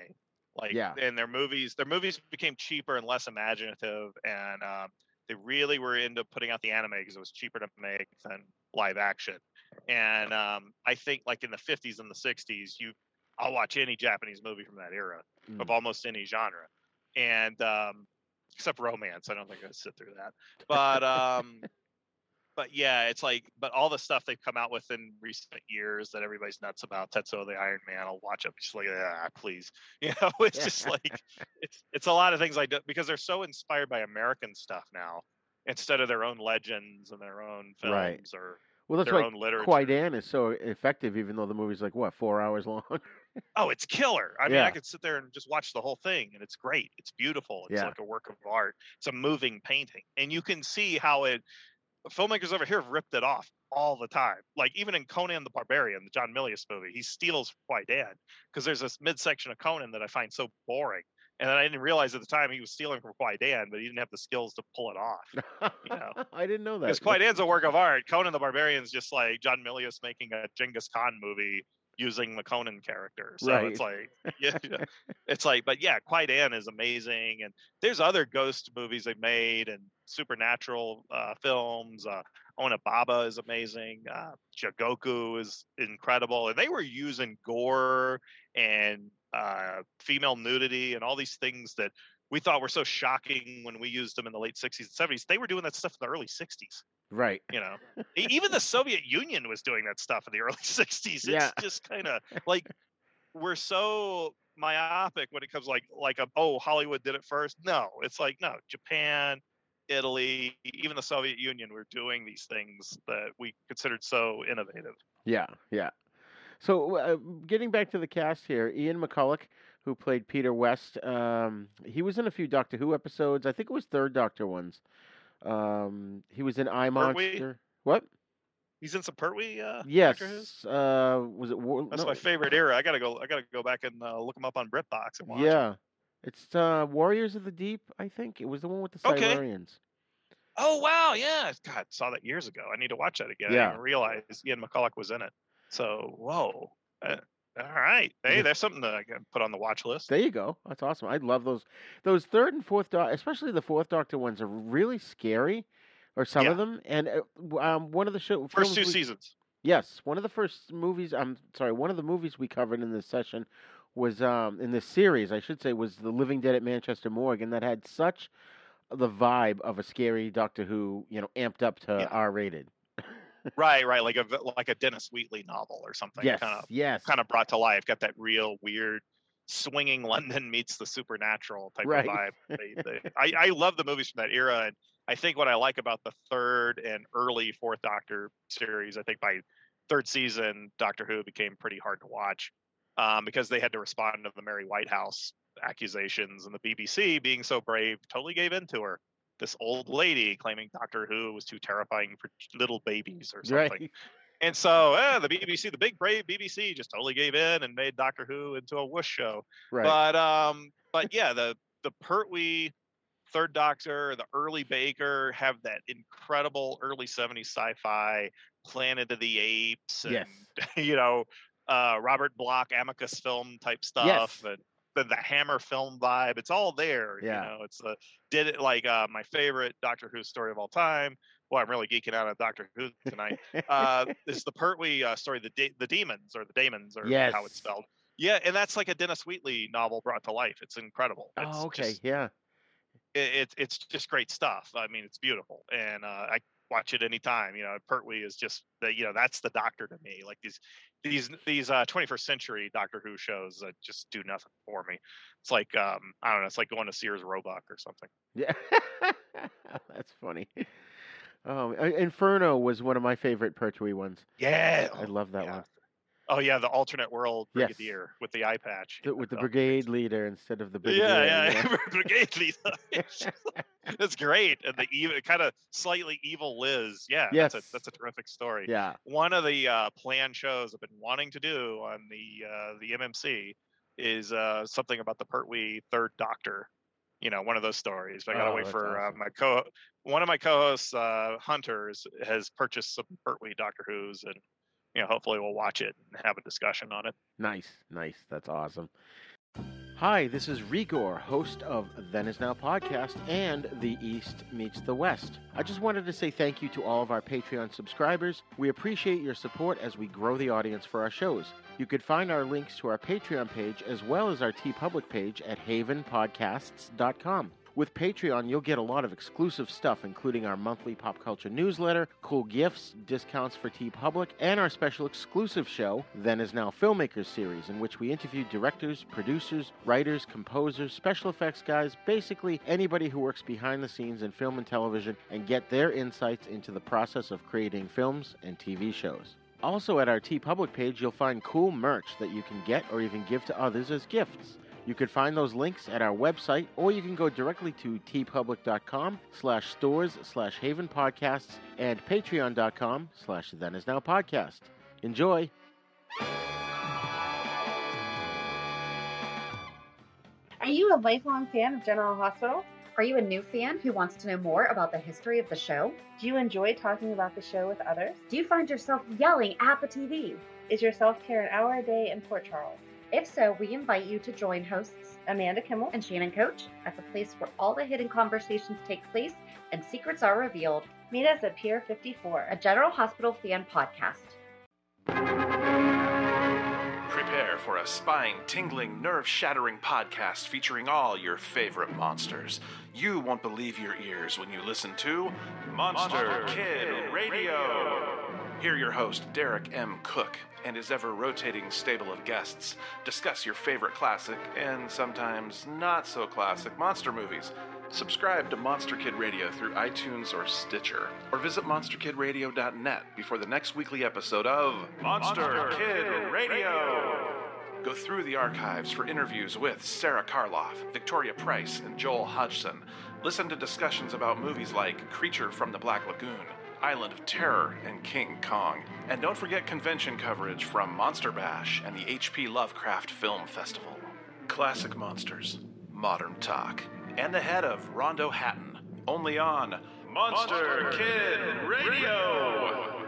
Like, Yeah. and their movies, their movies became cheaper and less imaginative, and um, they really were into putting out the anime because it was cheaper to make than live action. And um, I think, like in the 50s and the 60s, you, I'll watch any Japanese movie from that era Mm. of almost any genre, and um, except romance. I don't think I'd sit through that. But um, but yeah, it's like, but all the stuff they've come out with in recent years that everybody's nuts about, Tetsuo the Iron Man, I'll watch it. Just like, ah, please, you know, it's just like, it's it's a lot of things I do because they're so inspired by American stuff now instead of their own legends and their own films Right. or Well, that's their own literature. Kwaidan is so effective, even though the movie's like what four hours long. Oh, it's killer. I mean, Yeah. I could sit there and just watch the whole thing, and it's great. It's beautiful. It's Yeah. like a work of art. It's a moving painting, and you can see how it. Filmmakers over here have ripped it off all the time. Like even in Conan the Barbarian, the John Milius movie, he steals Kwaidan because there's this midsection of Conan that I find so boring, and then I didn't realize at the time he was stealing from Kwaidan, but he didn't have the skills to pull it off. You know. I didn't know that. Because Kwaidan's a work of art. Conan the Barbarian's just like John Milius making a Genghis Khan movie using the Conan character. So it's like, yeah, yeah. it's like, but yeah, Kwaidan is amazing, and there's other ghost movies they made and supernatural uh, films. Uh, Onibaba is amazing. Uh, Jigoku is incredible, and they were using gore and uh, female nudity and all these things that we thought were so shocking when we used them in the late 60s and 70s. They were doing that stuff in the early 60s right. you know even the soviet union was doing that stuff in the early 60s it's Yeah. just kind of like we're so myopic when it comes like like a, oh hollywood did it first no it's like no japan italy even the soviet union were doing these things that we considered so innovative Yeah, yeah. So, uh, getting back to the cast here, Ian McCulloch, who played Peter West, um, he was in a few Doctor Who episodes. I think it was third Doctor ones. Um, he was in I Pertwee? Monster. What? he's in some pertwee uh Yes. Uh, was it? War- that's no, my favorite era i gotta go i gotta go back and uh, look him up on britbox and watch. Yeah, it's uh, Warriors of the Deep. I think it was the one with the Okay. Silurians. Oh wow, yeah. God, saw that years ago. I need to watch that again. I Yeah. didn't realize Ian McCulloch was in it. So whoa. All right. Hey, Yeah. there's something that I can put on the watch list. There you go. That's awesome. I love those. Those third and fourth, doc- especially the fourth Doctor ones, are really scary, or some of them. And uh, um, one of the show First two we- seasons. Yes, one of the first movies. I'm sorry, one of the movies we covered in this session was um in this series, I should say, was The Living Dead at Manchester Morgue, and that had such the vibe of a scary Doctor Who, you know, amped up to Yeah. R rated. Right, right. Like a like a Dennis Wheatley novel or something. Yes, Kind of yes, kind of brought to life. Got that real weird swinging London meets the supernatural type Right. of vibe. They, they, I, I love the movies from that era, and I think what I like about the third and early fourth Doctor series, I think by third season, Doctor Who became pretty hard to watch um, because they had to respond to the Mary Whitehouse accusations, and the BBC, being so brave, totally gave in to her. This old lady claiming Doctor Who was too terrifying for little babies or something. right. And so eh, the BBC, the big brave BBC, just totally gave in and made Doctor Who into a whoosh show. Right. But um, but yeah, the the Pertwee Third Doctor, the early Baker have that incredible early '70s sci-fi Planet of the Apes, and Yes. you know uh, Robert Bloch Amicus film type stuff, and the, the Hammer film vibe. It's all there. Yeah. You know, it's a did it like uh, my favorite Doctor Who story of all time. Well, I'm really geeking out on Doctor Who tonight. uh, is the Pertwee uh, story, the de- the demons or the daemons or how it's spelled. Yeah, and that's like a Dennis Wheatley novel brought to life. It's incredible. It's oh, okay, just- yeah. it, it's it's just great stuff. I mean, it's beautiful, and uh, I watch it anytime. You know, Pertwee is just the you know that's the Doctor to me. Like these these these uh, 21st century Doctor Who shows that just do nothing for me. It's like um, I don't know. It's like going to Sears Roebuck or something. Yeah, that's funny. Um, Inferno was one of my favorite Pertwee ones. Yeah, I love that yeah. one. Oh yeah, the alternate world Yes. brigadier with the eye patch. The- with the Oh, brigade leader instead of the brigadier. Yeah, yeah, brigade leader. That's great, and the evil, kind of slightly evil Liz. Yeah, Yes. that's a that's a terrific story. Yeah. One of the uh, planned shows I've been wanting to do on the uh, the MMC is uh, something about the Pertwee Third Doctor. You know, one of those stories. But I gotta Oh, wait for awesome. uh, my co one of my co-hosts, uh, Hunters, has purchased some Pertwee Doctor Who's, and you know, hopefully we'll watch it and have a discussion on it. Nice, nice. That's awesome. Hi, this is Rigor, host of Then Is Now podcast and The East Meets the West. I just wanted to say thank you to all of our Patreon subscribers. We appreciate your support as we grow the audience for our shows. You could find our links to our Patreon page as well as our TeePublic page at havenpodcasts.com. With Patreon, you'll get a lot of exclusive stuff, including our monthly pop culture newsletter, cool gifts, discounts for TeePublic, and our special exclusive show, Then Is Now Filmmakers series, in which we interview directors, producers, writers, composers, special effects guys, basically anybody who works behind the scenes in film and television, and get their insights into the process of creating films and TV shows. Also, at our TeePublic page, you'll find cool merch that you can get or even give to others as gifts. You can find those links at our website, or you can go directly to teepublic.com slash stores slash haven podcasts and patreon.com slash then is now podcast. Enjoy! Are you a lifelong fan of General Hospital? Are you a new fan who wants to know more about the history of the show? Do you enjoy talking about the show with others? Do you find yourself yelling at the TV? Is your self care an hour a day in Port Charles? If so, we invite you to join hosts Amanda Kimmel and Shannon Coach at the place where all the hidden conversations take place and secrets are revealed. Meet us at Pier 54, a General Hospital fan podcast. Prepare for a spine tingling, nerve shattering podcast featuring all your favorite monsters. You won't believe your ears when you listen to Monster, Kid Radio. Hear your host, Derek M. Koch, and his ever rotating stable of guests discuss your favorite classic and sometimes not so classic monster movies. Subscribe to Monster Kid Radio through iTunes or Stitcher, or visit monsterkidradio.net before the next weekly episode of Monster, Kid, Radio. Go through the archives for interviews with Sarah Karloff, Victoria Price, and Joel Hodgson. Listen to discussions about movies like Creature from the Black Lagoon, Island of Terror, and King Kong. And don't forget convention coverage from Monster Bash and the H.P. Lovecraft Film Festival. Classic monsters, modern talk, and the head of Rondo Hatton. Only on Monster, Kid Radio.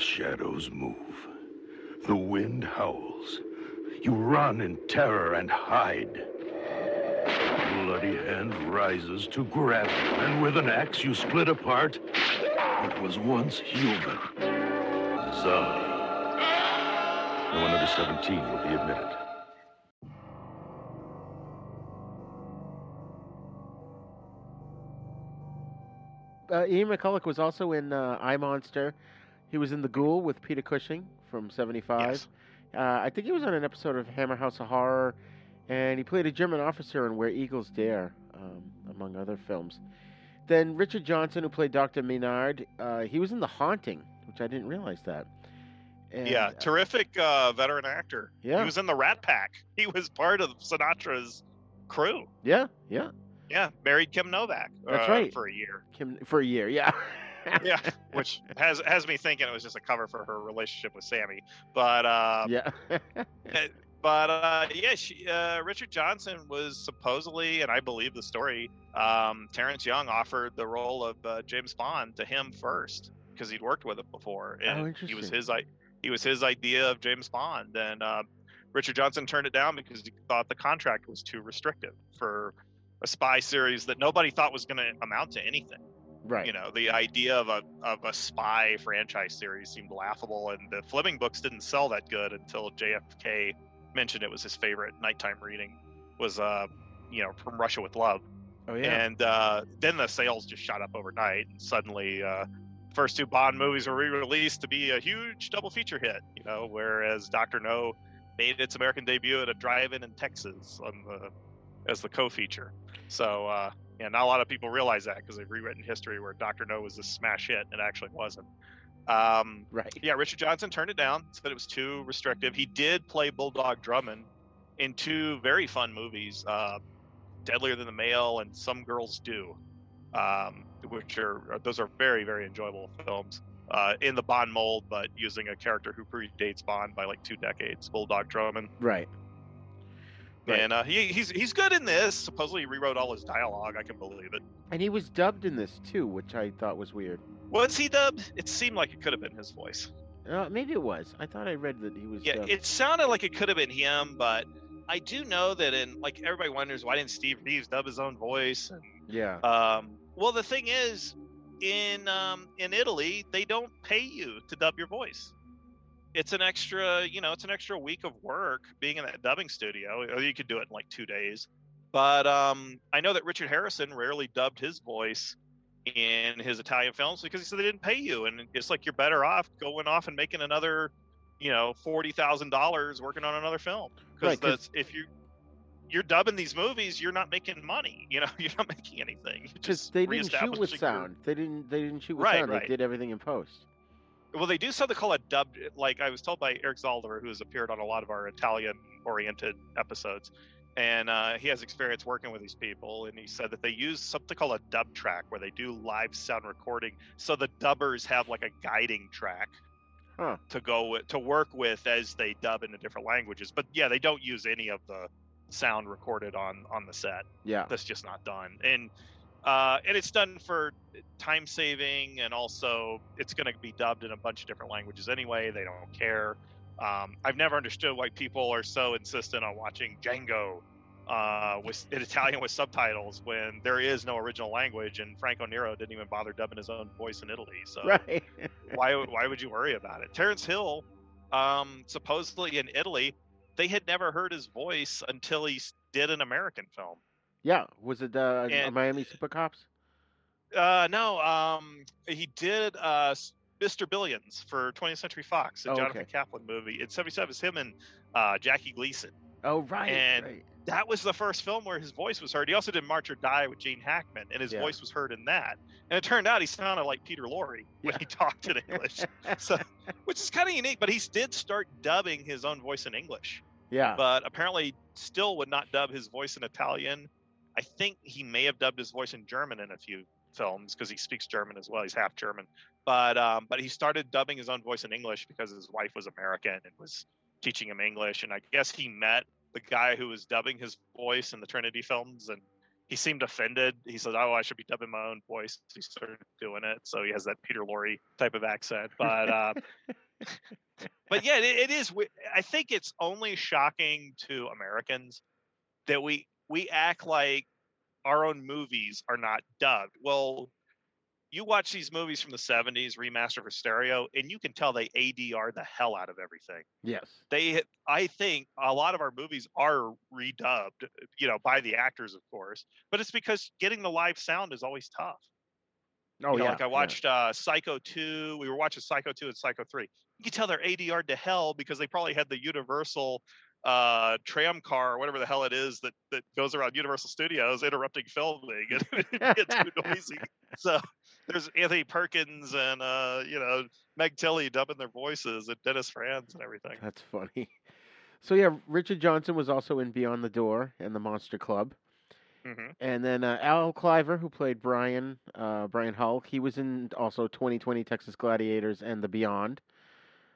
Shadows move. The wind howls. You run in terror and hide. Bloody hand rises to grab you, and with an axe you split apart what was once human. Zombie. No one under 17 will be admitted. Uh, Ian McCulloch was also in uh, I Monster. He was in The Ghoul with Peter Cushing from 75. Uh, I think he was on an episode of Hammer House of Horror, and he played a German officer in Where Eagles Dare, um, among other films. Then Richard Johnson, who played Dr. Menard, uh, he was in The Haunting, which I didn't realize that. And, yeah, uh, terrific uh, veteran actor. Yeah. He was in the Rat Pack. He was part of Sinatra's crew. yeah, yeah, Yeah, married Kim Novak. That's uh, right. For a year. Kim, for a year, yeah. yeah, which has has me thinking it was just a cover for her relationship with Sammy. But uh, yeah. but uh, yeah, she, uh, Richard Johnson was supposedly, and I believe the story, um, Terence Young offered the role of uh, James Bond to him first because he'd worked with him before, and Oh, he was his i he was his idea of James Bond, and uh, Richard Johnson turned it down because he thought the contract was too restrictive for a spy series that nobody thought was going to amount to anything. Right. You know, the idea of a of a spy franchise series seemed laughable, and the Fleming books didn't sell that good until JFK mentioned it was his favorite nighttime reading was uh you know from Russia with Love. Oh yeah. And uh, then the sales just shot up overnight, and suddenly uh, first two Bond movies were re-released to be a huge double feature hit. You know, whereas Doctor No made its American debut at a drive-in in Texas on the as the co-feature. So uh, yeah, not a lot of people realize that because they've rewritten history where Doctor No was a smash hit and it actually wasn't. Um, right. Yeah, Richard Johnson turned it down, said it was too restrictive. He did play Bulldog Drummond in two very fun movies, uh, Deadlier Than the Male and Some Girls Do, um, which are those are very very enjoyable films. Uh, in the Bond mold, but using a character who predates Bond by like two decades, Bulldog Drummond. Right. Right. And uh, he, he's he's good in this. Supposedly he rewrote all his dialogue. I can believe it. And he was dubbed in this too, which I thought was weird. Was he dubbed? It seemed like it could have been his voice. Uh, maybe it was. I thought I read that he was. Yeah, dubbed. it sounded like it could have been him, but I do know that in like everybody wonders why didn't Steve Reeves dub his own voice? And, Yeah. um, well, the thing is, in um, in Italy, they don't pay you to dub your voice. It's an extra, you know, it's an extra week of work being in that dubbing studio. Or you could do it in like two days. But um, I know that Richard Harrison rarely dubbed his voice in his Italian films because he said they didn't pay you, and it's like you're better off going off and making another, you know, forty thousand dollars working on another film. Because Right, if you you're dubbing these movies, you're not making money. You know, you're not making anything. Because just they didn't shoot with your- sound. They didn't. They didn't shoot with Right, sound. right. They did everything in post. Well, they do something called a dub. Like I was told by Eric Zaldivar, who has appeared on a lot of our Italian-oriented episodes, and uh, he has experience working with these people. And he said that they use something called a dub track, where they do live sound recording, so the dubbers have like a guiding track Huh. to go with, to work with as they dub into different languages. But yeah, they don't use any of the sound recorded on on the set. Yeah. That's just not done. And uh, and it's done for time saving, and also it's going to be dubbed in a bunch of different languages anyway. They don't care. Um, I've never understood why people are so insistent on watching Django uh, with in Italian with subtitles when there is no original language, and Franco Nero didn't even bother dubbing his own voice in Italy. So Right. why why would you worry about it? Terence Hill, um, supposedly in Italy, they had never heard his voice until he did an American film. Yeah. Was it uh, And- Miami Super Cops? Uh, no, um, he did uh, Mr. Billions for 20th Century Fox, a Oh, Jonathan okay. Kaplan movie. In '77, it's him and uh, Jackie Gleason. Oh right. and right. that was the first film where his voice was heard. He also did March or Die with Gene Hackman, and his Yeah. voice was heard in that. And it turned out he sounded like Peter Lorre when he talked in English, so which is kind of unique. But he did start dubbing his own voice in English. Yeah. But apparently, still would not dub his voice in Italian. I think he may have dubbed his voice in German in a few films because he speaks German as well. He's half German. But um, but he started dubbing his own voice in English because his wife was American and was teaching him English. And I guess he met the guy who was dubbing his voice in the Trinity films, and he seemed offended. He said, "Oh, I should be dubbing my own voice." He started doing it, so he has that Peter Lorre type of accent. But uh, but yeah, it, it is. I think it's only shocking to Americans that we we act like our own movies are not dubbed. Well, you watch these movies from the '70s, remastered for stereo, and you can tell they ADR the hell out of everything. Yes. They, I think, a lot of our movies are redubbed, you know, by the actors, of course, but it's because getting the live sound is always tough. Oh You know, yeah. Like I yeah. watched uh, Psycho 2. We were watching Psycho 2 and Psycho 3. You can tell they're ADR to hell because they probably had the Universal uh, tram car or whatever the hell it is that, that goes around Universal Studios interrupting filming and it gets too noisy. So there's Anthony Perkins and, uh, you know, Meg Tilly dubbing their voices and Dennis Franz and everything. That's funny. So yeah, Richard Johnson was also in Beyond the Door and the Monster Club. hmm And then uh, Al Cliver, who played Brian, uh, Brian Hull, he was in also 2020 Texas Gladiators and The Beyond.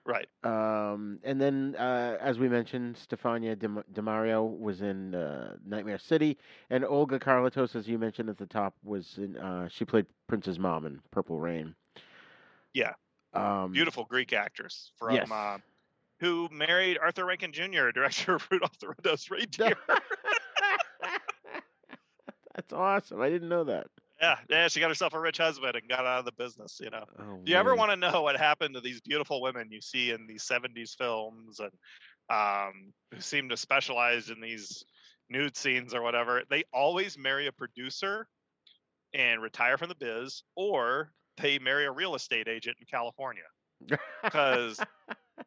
Right. Um, and then, uh, as we mentioned, Stefania Di, D'Amario was in uh, Nightmare City, and Olga Karlatos, as you mentioned at the top, was in. Uh, she played Prince's mom in Purple Rain. Yeah. Um, Beautiful Greek actress from Yes. uh, who married Arthur Rankin Jr., director of Rudolph the Red-Nosed Reindeer. That's awesome. I didn't know that. Yeah, yeah, she got herself a rich husband and got out of the business. You know. Oh, Do you ever want to know what happened to these beautiful women you see in these 70s films and um, who seem to specialize in these nude scenes or whatever? They always marry a producer and retire from the biz, or they marry a real estate agent in California because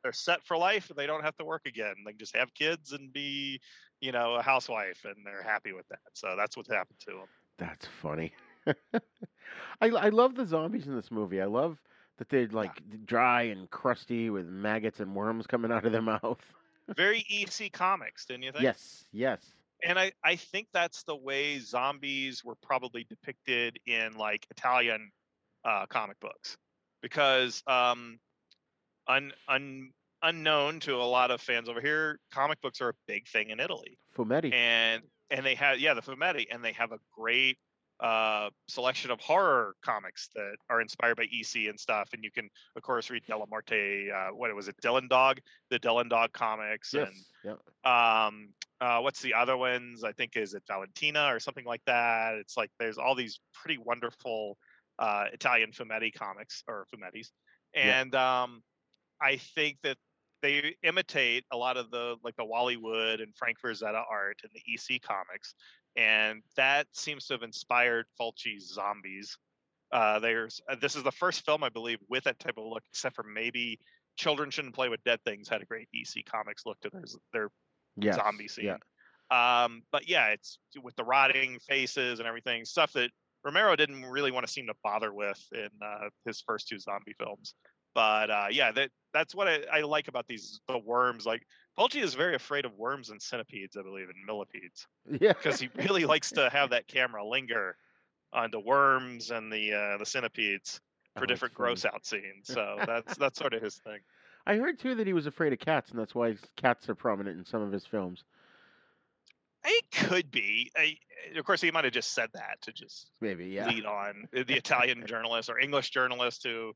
they're set for life and they don't have to work again. They can just have kids and be, you know, a housewife, and they're happy with that. So that's what happened to them. That's funny. I I love the zombies in this movie. I love that they're like dry and crusty with maggots and worms coming out of their mouth. Very EC comics, didn't you think? yes, yes. and I, I think that's the way zombies were probably depicted in like Italian uh, comic books, because um, un, un, unknown to a lot of fans over here, comic books are a big thing in Italy, Fumetti. and and they have yeah the fumetti, and they have a great uh, selection of horror comics that are inspired by EC and stuff, and you can of course read Dellamorte, uh, what was it, Dylan Dog, the Dylan Dog comics, yes. and Yeah. um uh what's the other ones i think is it valentina or something like that it's like there's all these pretty wonderful uh italian fumetti comics or fumettis Yeah. and um i think that they imitate a lot of the like the Wallywood and Frank Frazetta art and the EC comics, and that seems to have inspired Fulci's zombies. Uh, there's uh, this is the first film I believe with that type of look, except for maybe Children Shouldn't Play with Dead Things had a great EC comics look to their their Yes, zombie scene. yeah. Um, but yeah, it's with the rotting faces and everything, stuff that Romero didn't really want to seem to bother with in uh, his first two zombie films. But uh, yeah, that that's what I, I like about these the worms. Like Fulci is very afraid of worms and centipedes, I believe, and millipedes. Yeah. because he really likes to have that camera linger on the worms and the uh, the centipedes for Oh, different gross out scenes. So that's that's sort of his thing. I heard too that he was afraid of cats, and that's why cats are prominent in some of his films. It could be. I, of course, he might have just said that to just Maybe, yeah. lead on the Italian journalist or English journalist who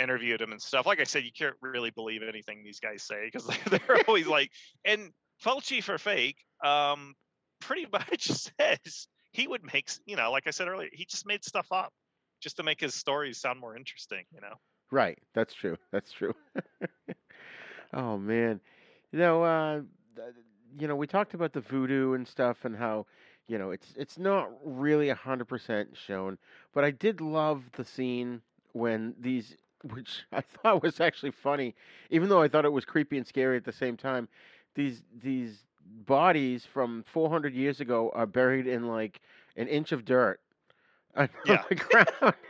interviewed him and stuff. Like I said, you can't really believe anything these guys say because they're always like, and Fulci for fake, um, pretty much says he would make, you know, like I said earlier, he just made stuff up just to make his stories sound more interesting, you know. Right. That's true. That's true. oh man, you know, uh, you know, we talked about the voodoo and stuff, and how you know it's it's not really a hundred percent shown, but I did love the scene when these, which I thought was actually funny, even though I thought it was creepy and scary at the same time. These these bodies from 400 years ago are buried in like an inch of dirt on Yeah. the ground.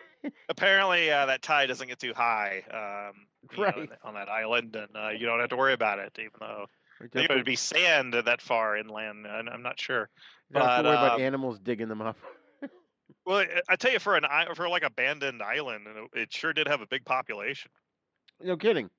Apparently, uh, that tide doesn't get too high um, you know, on that island, and uh, you don't have to worry about it, even though We I think don't it would be sand that far inland. I'm not sure. don't have to But, worry about um, animals digging them up. Well, I- tell you, for an for like abandoned island, it- it sure did have a big population. No kidding.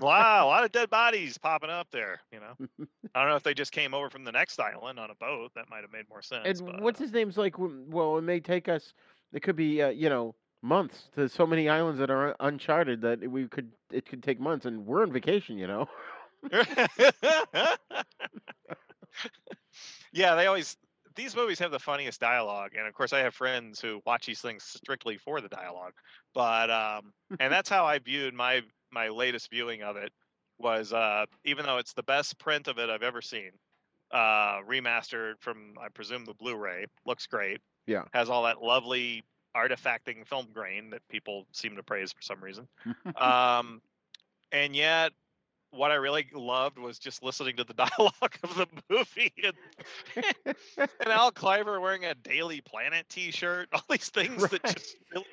wow, a lot of dead bodies popping up there. You know, I don't know if they just came over from the next island on a boat. That might have made more sense. And but, what's his name's like? Well, it may take us. It could be, uh, you know, months. to so many islands that are uncharted that we could. It could take months, and we're on vacation. You know. yeah, they always these movies have the funniest dialogue, and of course, I have friends who watch these things strictly for the dialogue. But um, and that's how I viewed my my latest viewing of it was uh, even though it's the best print of it I've ever seen, uh, remastered from I presume the Blu-ray, looks great, Yeah. has all that lovely artifacting film grain that people seem to praise for some reason. um, and yet what I really loved was just listening to the dialogue of the movie and, and Al Cliver wearing a Daily Planet T-shirt. All these things that just, really,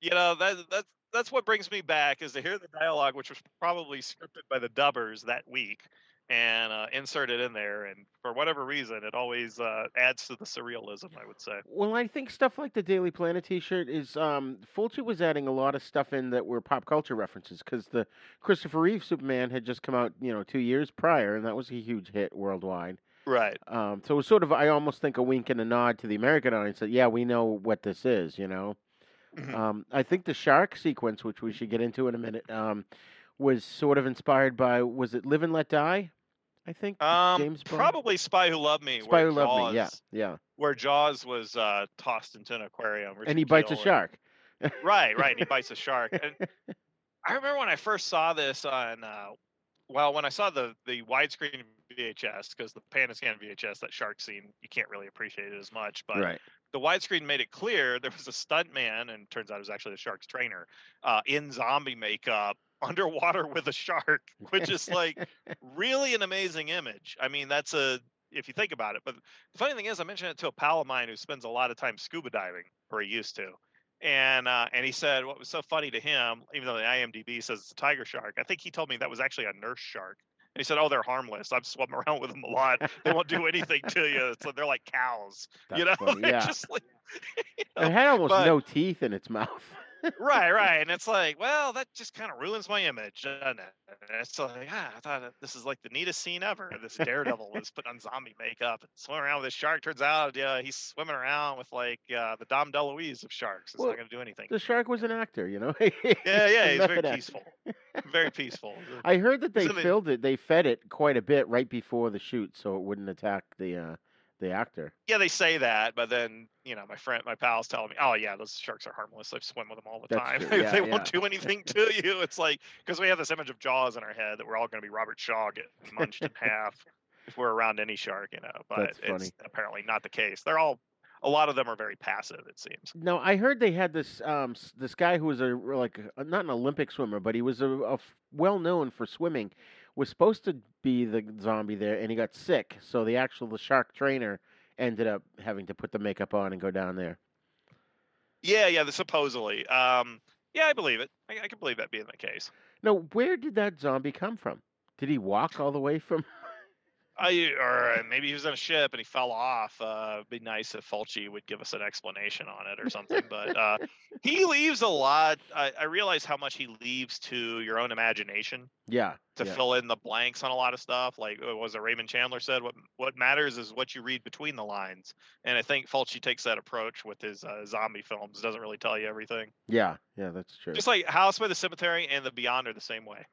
you know, that that's that's what brings me back is to hear the dialogue, which was probably scripted by the dubbers that week and uh, it in there. And for whatever reason, it always uh, adds to the surrealism. I would say. Well, I think stuff like the Daily Planet T-shirt is. Um, Fulci was adding a lot of stuff in that were pop culture references because the Christopher Reeve Superman had just come out, you know, two years prior, and that was a huge hit worldwide. Right. Um, so it was sort of, I almost think, a wink and a nod to the American audience that, yeah, we know what this is, you know. Mm-hmm. Um, I think the shark sequence, which we should get into in a minute, um, was sort of inspired by was it Live and Let Die? I think Um, James Bond. probably Spy Who Loved Me. Spy Who Loved Me. Yeah, yeah. Where Jaws was uh, tossed into an aquarium. And he bites a and- shark. right, right. And he bites a shark. And I remember when I first saw this on, uh, well, when I saw the the widescreen VHS, because the Panascan VHS, that shark scene, you can't really appreciate it as much. But Right. the widescreen made it clear there was a stunt man, and turns out it was actually the shark's trainer, uh, in zombie makeup underwater with a shark, which is like really an amazing image. I mean, that's a if you think about it. But the funny thing is, I mentioned it to a pal of mine who spends a lot of time scuba diving, or he used to. And uh, and he said what was so funny to him, even though the IMDb says it's a tiger shark, I think he told me that was actually a nurse shark. And he said, "Oh, they're harmless. I've swum around with them a lot. They won't do anything to you. So they're like cows, you know. That's funny, yeah. just like, It had almost but- no teeth in its mouth. Right, right. And it's like, well, that just kind of ruins my image, doesn't it? And it's like, ah, I thought this is like the neatest scene ever. This daredevil was putting on zombie makeup and swimming around with this shark. Turns out, yeah, he's swimming around with like uh, the Dom DeLuise of sharks. It's Well, not going to do anything. The shark was an actor, you know. Yeah, yeah, he's very peaceful. Very peaceful. I heard that they- filled it. They fed it quite a bit right before the shoot, so it wouldn't attack the uh, the actor. Yeah, they say that, but then you know, my friend, my pals telling me, "Oh yeah, those sharks are harmless. I swim with them all the That's time. true, yeah, they yeah. won't do anything to you." It's like because we have this image of Jaws in our head that we're all going to be Robert Shaw getting munched in half if we're around any shark, you know. But it's apparently not the case. They're all, a lot of them are very passive. It seems. No, I heard they had this um this guy who was a like not an Olympic swimmer, but he was a well known for swimming. Was supposed to be the zombie there, and he got sick. So the actual the shark trainer ended up having to put the makeup on and go down there. Yeah, yeah. The, supposedly, um, yeah, I believe it. I, I can believe that being the case. Now, where did that zombie come from? Did he walk all the way from? I, or uh, maybe he was on a ship and he fell off. Uh, it'd be nice if Fulci would give us an explanation on it or something. but uh, he leaves a lot. I, I realize how much he leaves to your own imagination Yeah. to yeah. fill in the blanks on a lot of stuff. Like what was it Raymond Chandler said? What what matters is what you read between the lines. And I think Fulci takes that approach with his uh, zombie films. Doesn't really tell you everything. Yeah, yeah, that's true. Just like House by the Cemetery and The Beyond are the same way.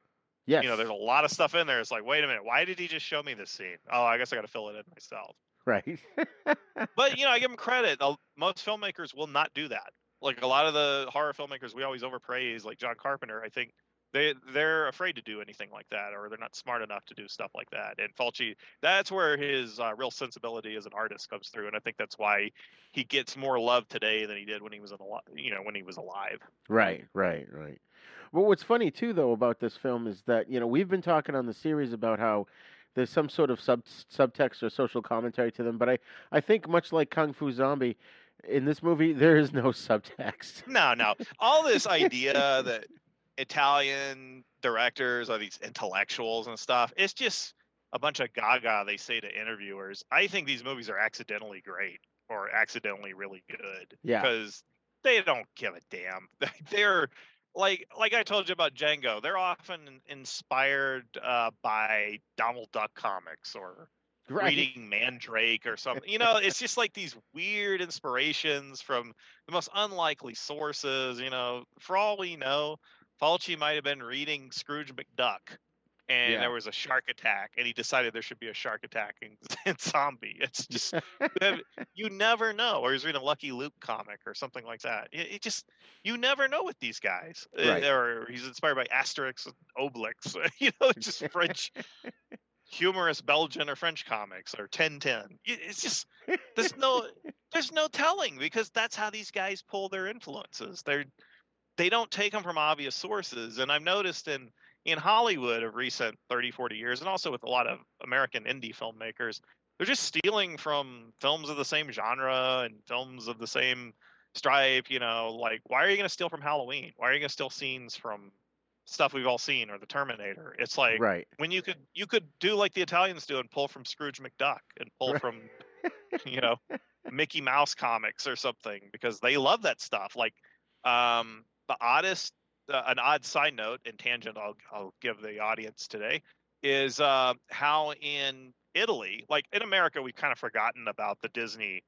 Yes. You know, there's a lot of stuff in there. It's like, wait a minute, why did he just show me this scene? Oh, I guess I got to fill it in myself. right. But you know, I give him credit. Most filmmakers will not do that. Like a lot of the horror filmmakers, we always overpraise, like John Carpenter. I think they they're afraid to do anything like that, or they're not smart enough to do stuff like that. And Fulci, that's where his uh, real sensibility as an artist comes through, and I think that's why he gets more love today than he did when he was in. You know, when he was alive. Right, right, right. Well, what's funny too, though, about this film is that you know we've been talking on the series about how there's some sort of sub subtext or social commentary to them, but I I think much like Kung Fu Zombie, in this movie there is no subtext. No, no. All this idea that Italian directors are these intellectuals and stuff, it's just a bunch of gaga they say to interviewers. I think these movies are accidentally great or accidentally really good. Yeah. Because they don't give a damn. They're like like I told you about Django, they're often inspired uh, by Donald Duck comics or Right. reading Mandrake or something. You know, it's just like these weird inspirations from the most unlikely sources. You know, for all we know, Fulci might have been reading Scrooge McDuck, and Yeah. there was a shark attack, and he decided there should be a shark attack in, in Zombie. It's just you never know. Or he's reading a Lucky Luke comic or something like that. It, it just you never know with these guys. Uh, Right. Or he's inspired by Asterix and Obelix. You know, just French humorous Belgian or French comics or Tintin. It's just there's no there's no telling because that's how these guys pull their influences. They're they don't take them from obvious sources, and I've noticed in in Hollywood of recent 30, 40 years, and also with a lot of American indie filmmakers, they're just stealing from films of the same genre and films of the same stripe. You know, like why are you going to steal from Halloween? Why are you going to steal scenes from stuff we've all seen or the Terminator? It's like Right. when you could you could do like the Italians do and pull from Scrooge McDuck and pull Right. from you know Mickey Mouse comics or something because they love that stuff. Like um, the oddest, uh, an odd side note and tangent I'll I'll give the audience today is uh, how in Italy, like in America, we've kind of forgotten about the Disney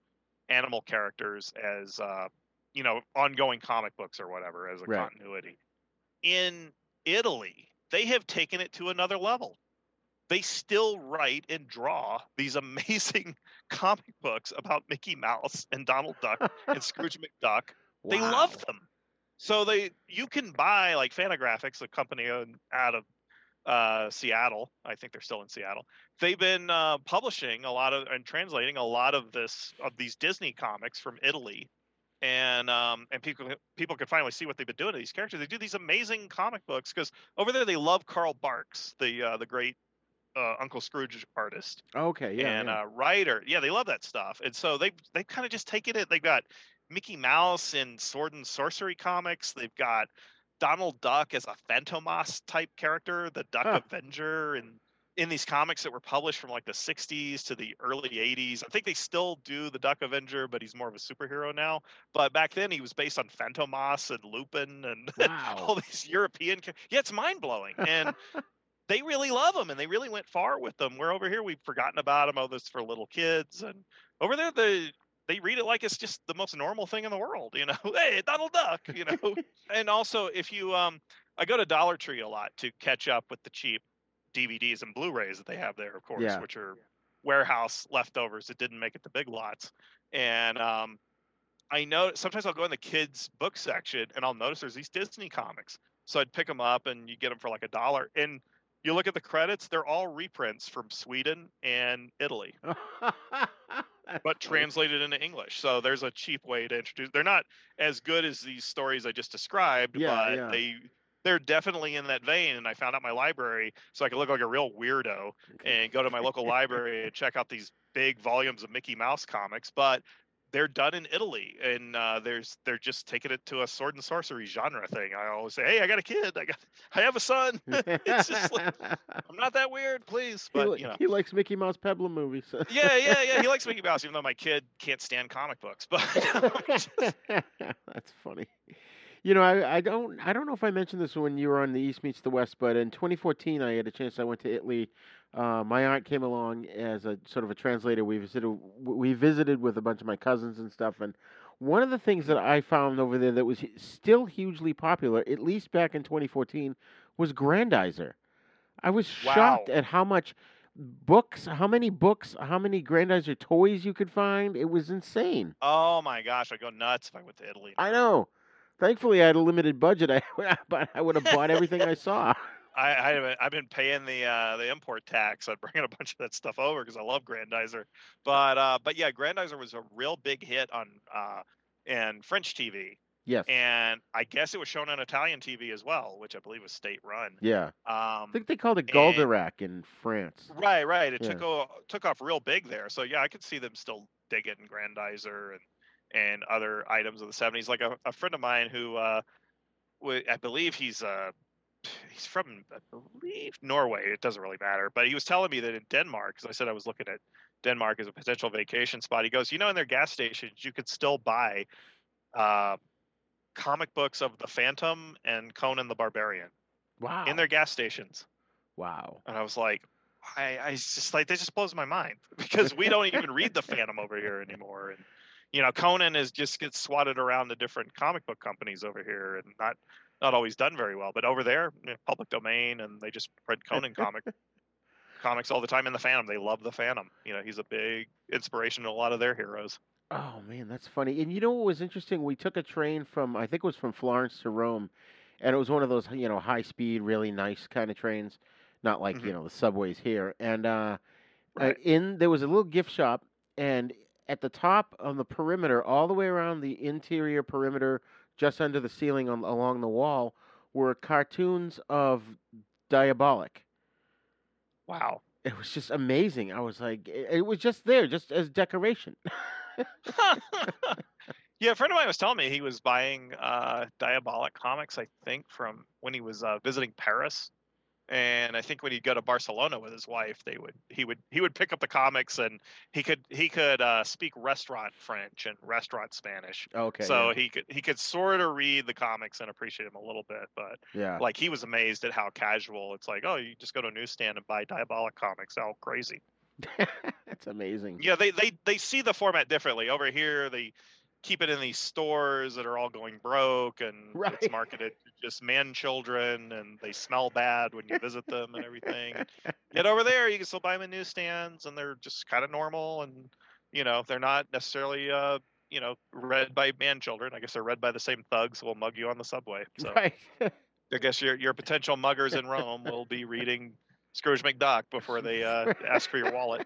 animal characters as uh, you know ongoing comic books or whatever as a Right. continuity. In Italy, they have taken it to another level. They still write and draw these amazing comic books about Mickey Mouse and Donald Duck and Scrooge McDuck. They love them. So they you can buy like Fantagraphics, a company out of uh, Seattle. I think they're still in Seattle. They've been uh, publishing a lot of and translating a lot of this of these Disney comics from Italy, and um, and people people can finally see what they've been doing to these characters. They do these amazing comic books because over there they love Carl Barks, the uh, the great uh, Uncle Scrooge artist Okay, yeah. and yeah. uh, writer. Yeah, they love that stuff, and so they they kind of just taken it. They've got Mickey Mouse in Sword and Sorcery comics. They've got Donald Duck as a Fantomas type character, the Duck Huh. Avenger, and in these comics that were published from like the 60s to the early 80s. I think they still do the Duck Avenger, but he's more of a superhero now. But back then he was based on Fantomas and Lupin and all these European. Yeah, it's mind blowing. And they really love them and they really went far with them. We're over here, we've forgotten about them. Oh, this is for little kids. And over there, they they read it like it's just the most normal thing in the world. You know, hey, Donald Duck. You know, and also if you um, I go to Dollar Tree a lot to catch up with the cheap DVDs and Blu-rays that they have there, of course, Yeah. which are warehouse leftovers that didn't make it to big lots. And um, I know sometimes I'll go in the kids book section and I'll notice there's these Disney comics. So I'd pick them up and you get them for like a dollar. And you look at the credits, they're all reprints from Sweden and Italy, but translated into English. So there's a cheap way to introduce. They're not as good as these stories I just described, Yeah, but yeah. they they're definitely in that vein. And I found out my library so I could look like a real weirdo and go to my local library and check out these big volumes of Mickey Mouse comics. But they're done in Italy, and uh, there's they're just taking it to a sword and sorcery genre thing. I always say, "Hey, I got a kid. I got, I have a son. it's just like, I'm not that weird, please." he, But li- you know, he likes Mickey Mouse Peplum movies. yeah, yeah, yeah. He likes Mickey Mouse, even though my kid can't stand comic books. But That's funny. You know, I, I don't I don't know if I mentioned this when you were on the East Meets the West, but in 2014 I had a chance. I went to Italy. Uh, my aunt came along as a sort of a translator. We visited we visited with a bunch of my cousins and stuff. And one of the things that I found over there that was still hugely popular, at least back in 2014, was Grendizer. I was shocked at how much books, how many books, how many Grendizer toys you could find. It was insane. oh my gosh, I'd go nuts if I went to Italy. I know. Thankfully, I had a limited budget. I but I would have bought everything I saw. I, I I've been paying the uh, the import tax. I'm bringing a bunch of that stuff over because I love Grendizer. But uh, but yeah, Grendizer was a real big hit on uh, and French TV, Yes. and I guess it was shown on Italian TV as well, which I believe was state run. Yeah. um, I think they called it Goldorak in France. right, right. It Yeah. took o- took off real big there. So yeah, I could see them still digging Grendizer and and other items of the 70s. Like a, a friend of mine who uh, I believe he's uh he's from I believe Norway. It doesn't really matter, but he was telling me that in Denmark, because I said I was looking at Denmark as a potential vacation spot. He goes, you know, in their gas stations, you could still buy uh, comic books of the Phantom and Conan the Barbarian Wow. in their gas stations. Wow. And I was like, I, I just like that just blows my mind because we don't even read the Phantom over here anymore. And you know, Conan is just gets swatted around the different comic book companies over here, and not not always done very well. But over there, you know, public domain, and they just read Conan comic comics all the time. In the Phantom, they love the Phantom. You know, he's a big inspiration to a lot of their heroes. Oh man, that's funny. And you know what was interesting? We took a train from I think it was from Florence to Rome, and it was one of those you know high speed, really nice kind of trains, not like you Mhm. know the subways here. And uh, uh, in there was a little gift shop, and at the top on the perimeter, all the way around the interior perimeter, just under the ceiling on along the wall, were cartoons of Diabolik. Wow. It was just amazing. I was like, it, it was just there, just as decoration. Yeah, a friend of mine was telling me he was buying uh, Diabolik comics. I think from when he was uh, visiting Paris, and I think when he'd go to Barcelona with his wife, they would he would he would pick up the comics and he could he could uh, speak restaurant French and restaurant Spanish. Okay, So yeah. he could he could sort of read the comics and appreciate them a little bit, but Yeah. like he was amazed at how casual it's like. Oh, you just go to a newsstand and buy Diabolik comics. How crazy. That's amazing. Yeah, they, they they see the format differently. Over here, the keep it in these stores that are all going broke and Right. it's marketed to just man children and they smell bad when you visit them and everything. Yet over there, you can still buy them in newsstands and they're just kind of normal and you know they're not necessarily uh you know read by man children. I guess they're read by the same thugs who will mug you on the subway. So Right. I guess your your potential muggers in Rome will be reading Scrooge McDuck before they uh, ask for your wallet.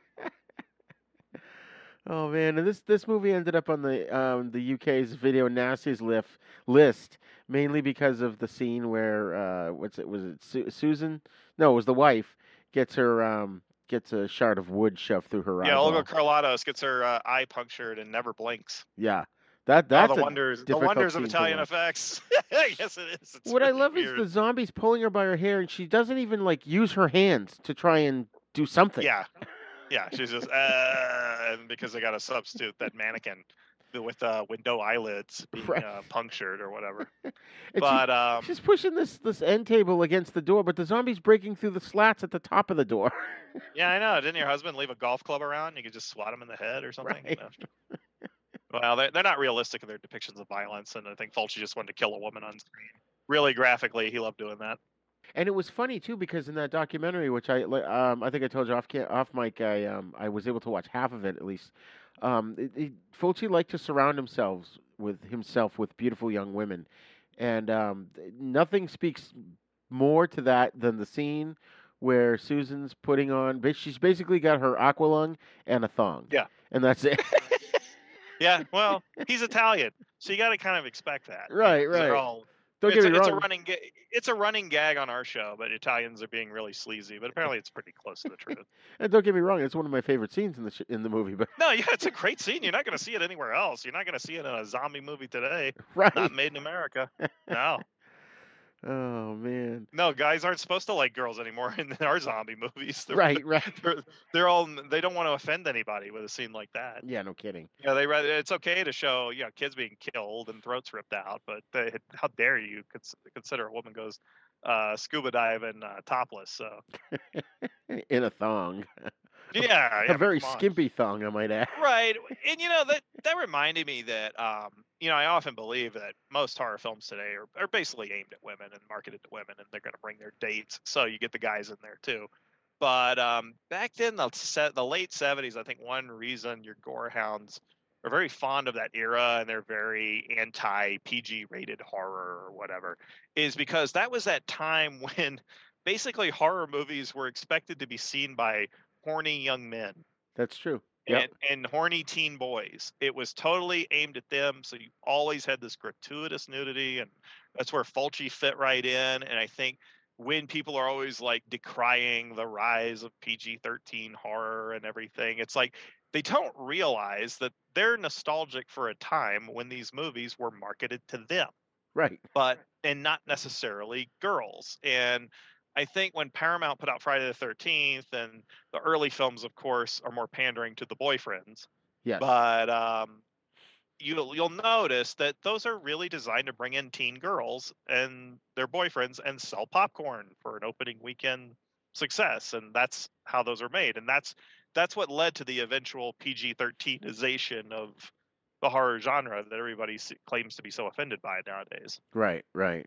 Oh man, and this this movie ended up on the um, the UK's video nasties list list mainly because of the scene where uh, what's it was it Su- Susan? No, it was the wife gets her um, gets a shard of wood shoved through her Yeah, eyeball. Olga Karlatos gets her uh, eye punctured and never blinks. Yeah, that Oh, that's the wonders, the wonders of Italian effects. yes, it is. It's What I love weird. is the zombies pulling her by her hair, and she doesn't even like use her hands to try and do something. Yeah, yeah. She's just uh, and because they got to substitute that mannequin with uh, window eyelids being Right. uh, punctured or whatever. But she, um, she's pushing this this end table against the door, but the zombie's breaking through the slats at the top of the door. yeah, I know. Didn't your husband leave a golf club around? You could just swat him in the head or something. Right. No. Well, they're, they're not realistic in their depictions of violence, and I think Fulci just wanted to kill a woman on screen. Really graphically, he loved doing that. And it was funny too because in that documentary, which I um, I think I told you off off mic, I um, I was able to watch half of it at least. Um, it, it, Fulci liked to surround himself with himself with beautiful young women, and um, nothing speaks more to that than the scene where Susan's putting on. She's basically got her aqualung and a thong. Yeah. and that's it. Yeah, well, he's Italian, so you got to kind of expect that. Right, they're right. all- Don't it's, get me a, it's a running ga- it's a running gag on our show, but Italians are being really sleazy. But apparently, it's pretty close to the truth. and don't get me wrong, it's one of my favorite scenes in the sh- in the movie. But No, yeah, it's a great scene. You're not going to see it anywhere else. You're not going to see it in a zombie movie today. Right. Not made in America. No. Oh man, No, guys aren't supposed to like girls anymore in our zombie movies. They're, right, right. They're, they're all they don't want to offend anybody with a scene like that. Yeah, no kidding. Yeah, they rather it's okay to show you know kids being killed and throats ripped out, but they, how dare you consider a woman goes uh, scuba diving uh, topless? So in a thong. yeah, a yeah, very skimpy thong, I might add. Right, and you know that that reminded me that um, you know I often believe that most horror films today are, are basically aimed at women and marketed to women, and they're going to bring their dates, so you get the guys in there too. But um, back then, the set the late '70s, I think one reason your gore hounds are very fond of that era and they're very anti PG rated horror or whatever is because that was that time when basically horror movies were expected to be seen by horny young men That's true. and, and horny teen boys. It was totally aimed at them. So you always had this gratuitous nudity, and that's where Fulci fit right in. And I think when people are always like decrying the rise of PG 13 horror and everything, it's like they don't realize that they're nostalgic for a time when these movies were marketed to them Right. but and not necessarily girls. And I think when Paramount put out Friday the Thirteenth, and the early films, of course, are more pandering to the boyfriends. Yes. But um, you'll you'll notice that those are really designed to bring in teen girls and their boyfriends and sell popcorn for an opening weekend success, and that's how those are made. And that's that's what led to the eventual PG 13ization of the horror genre that everybody claims to be so offended by nowadays Right. Right.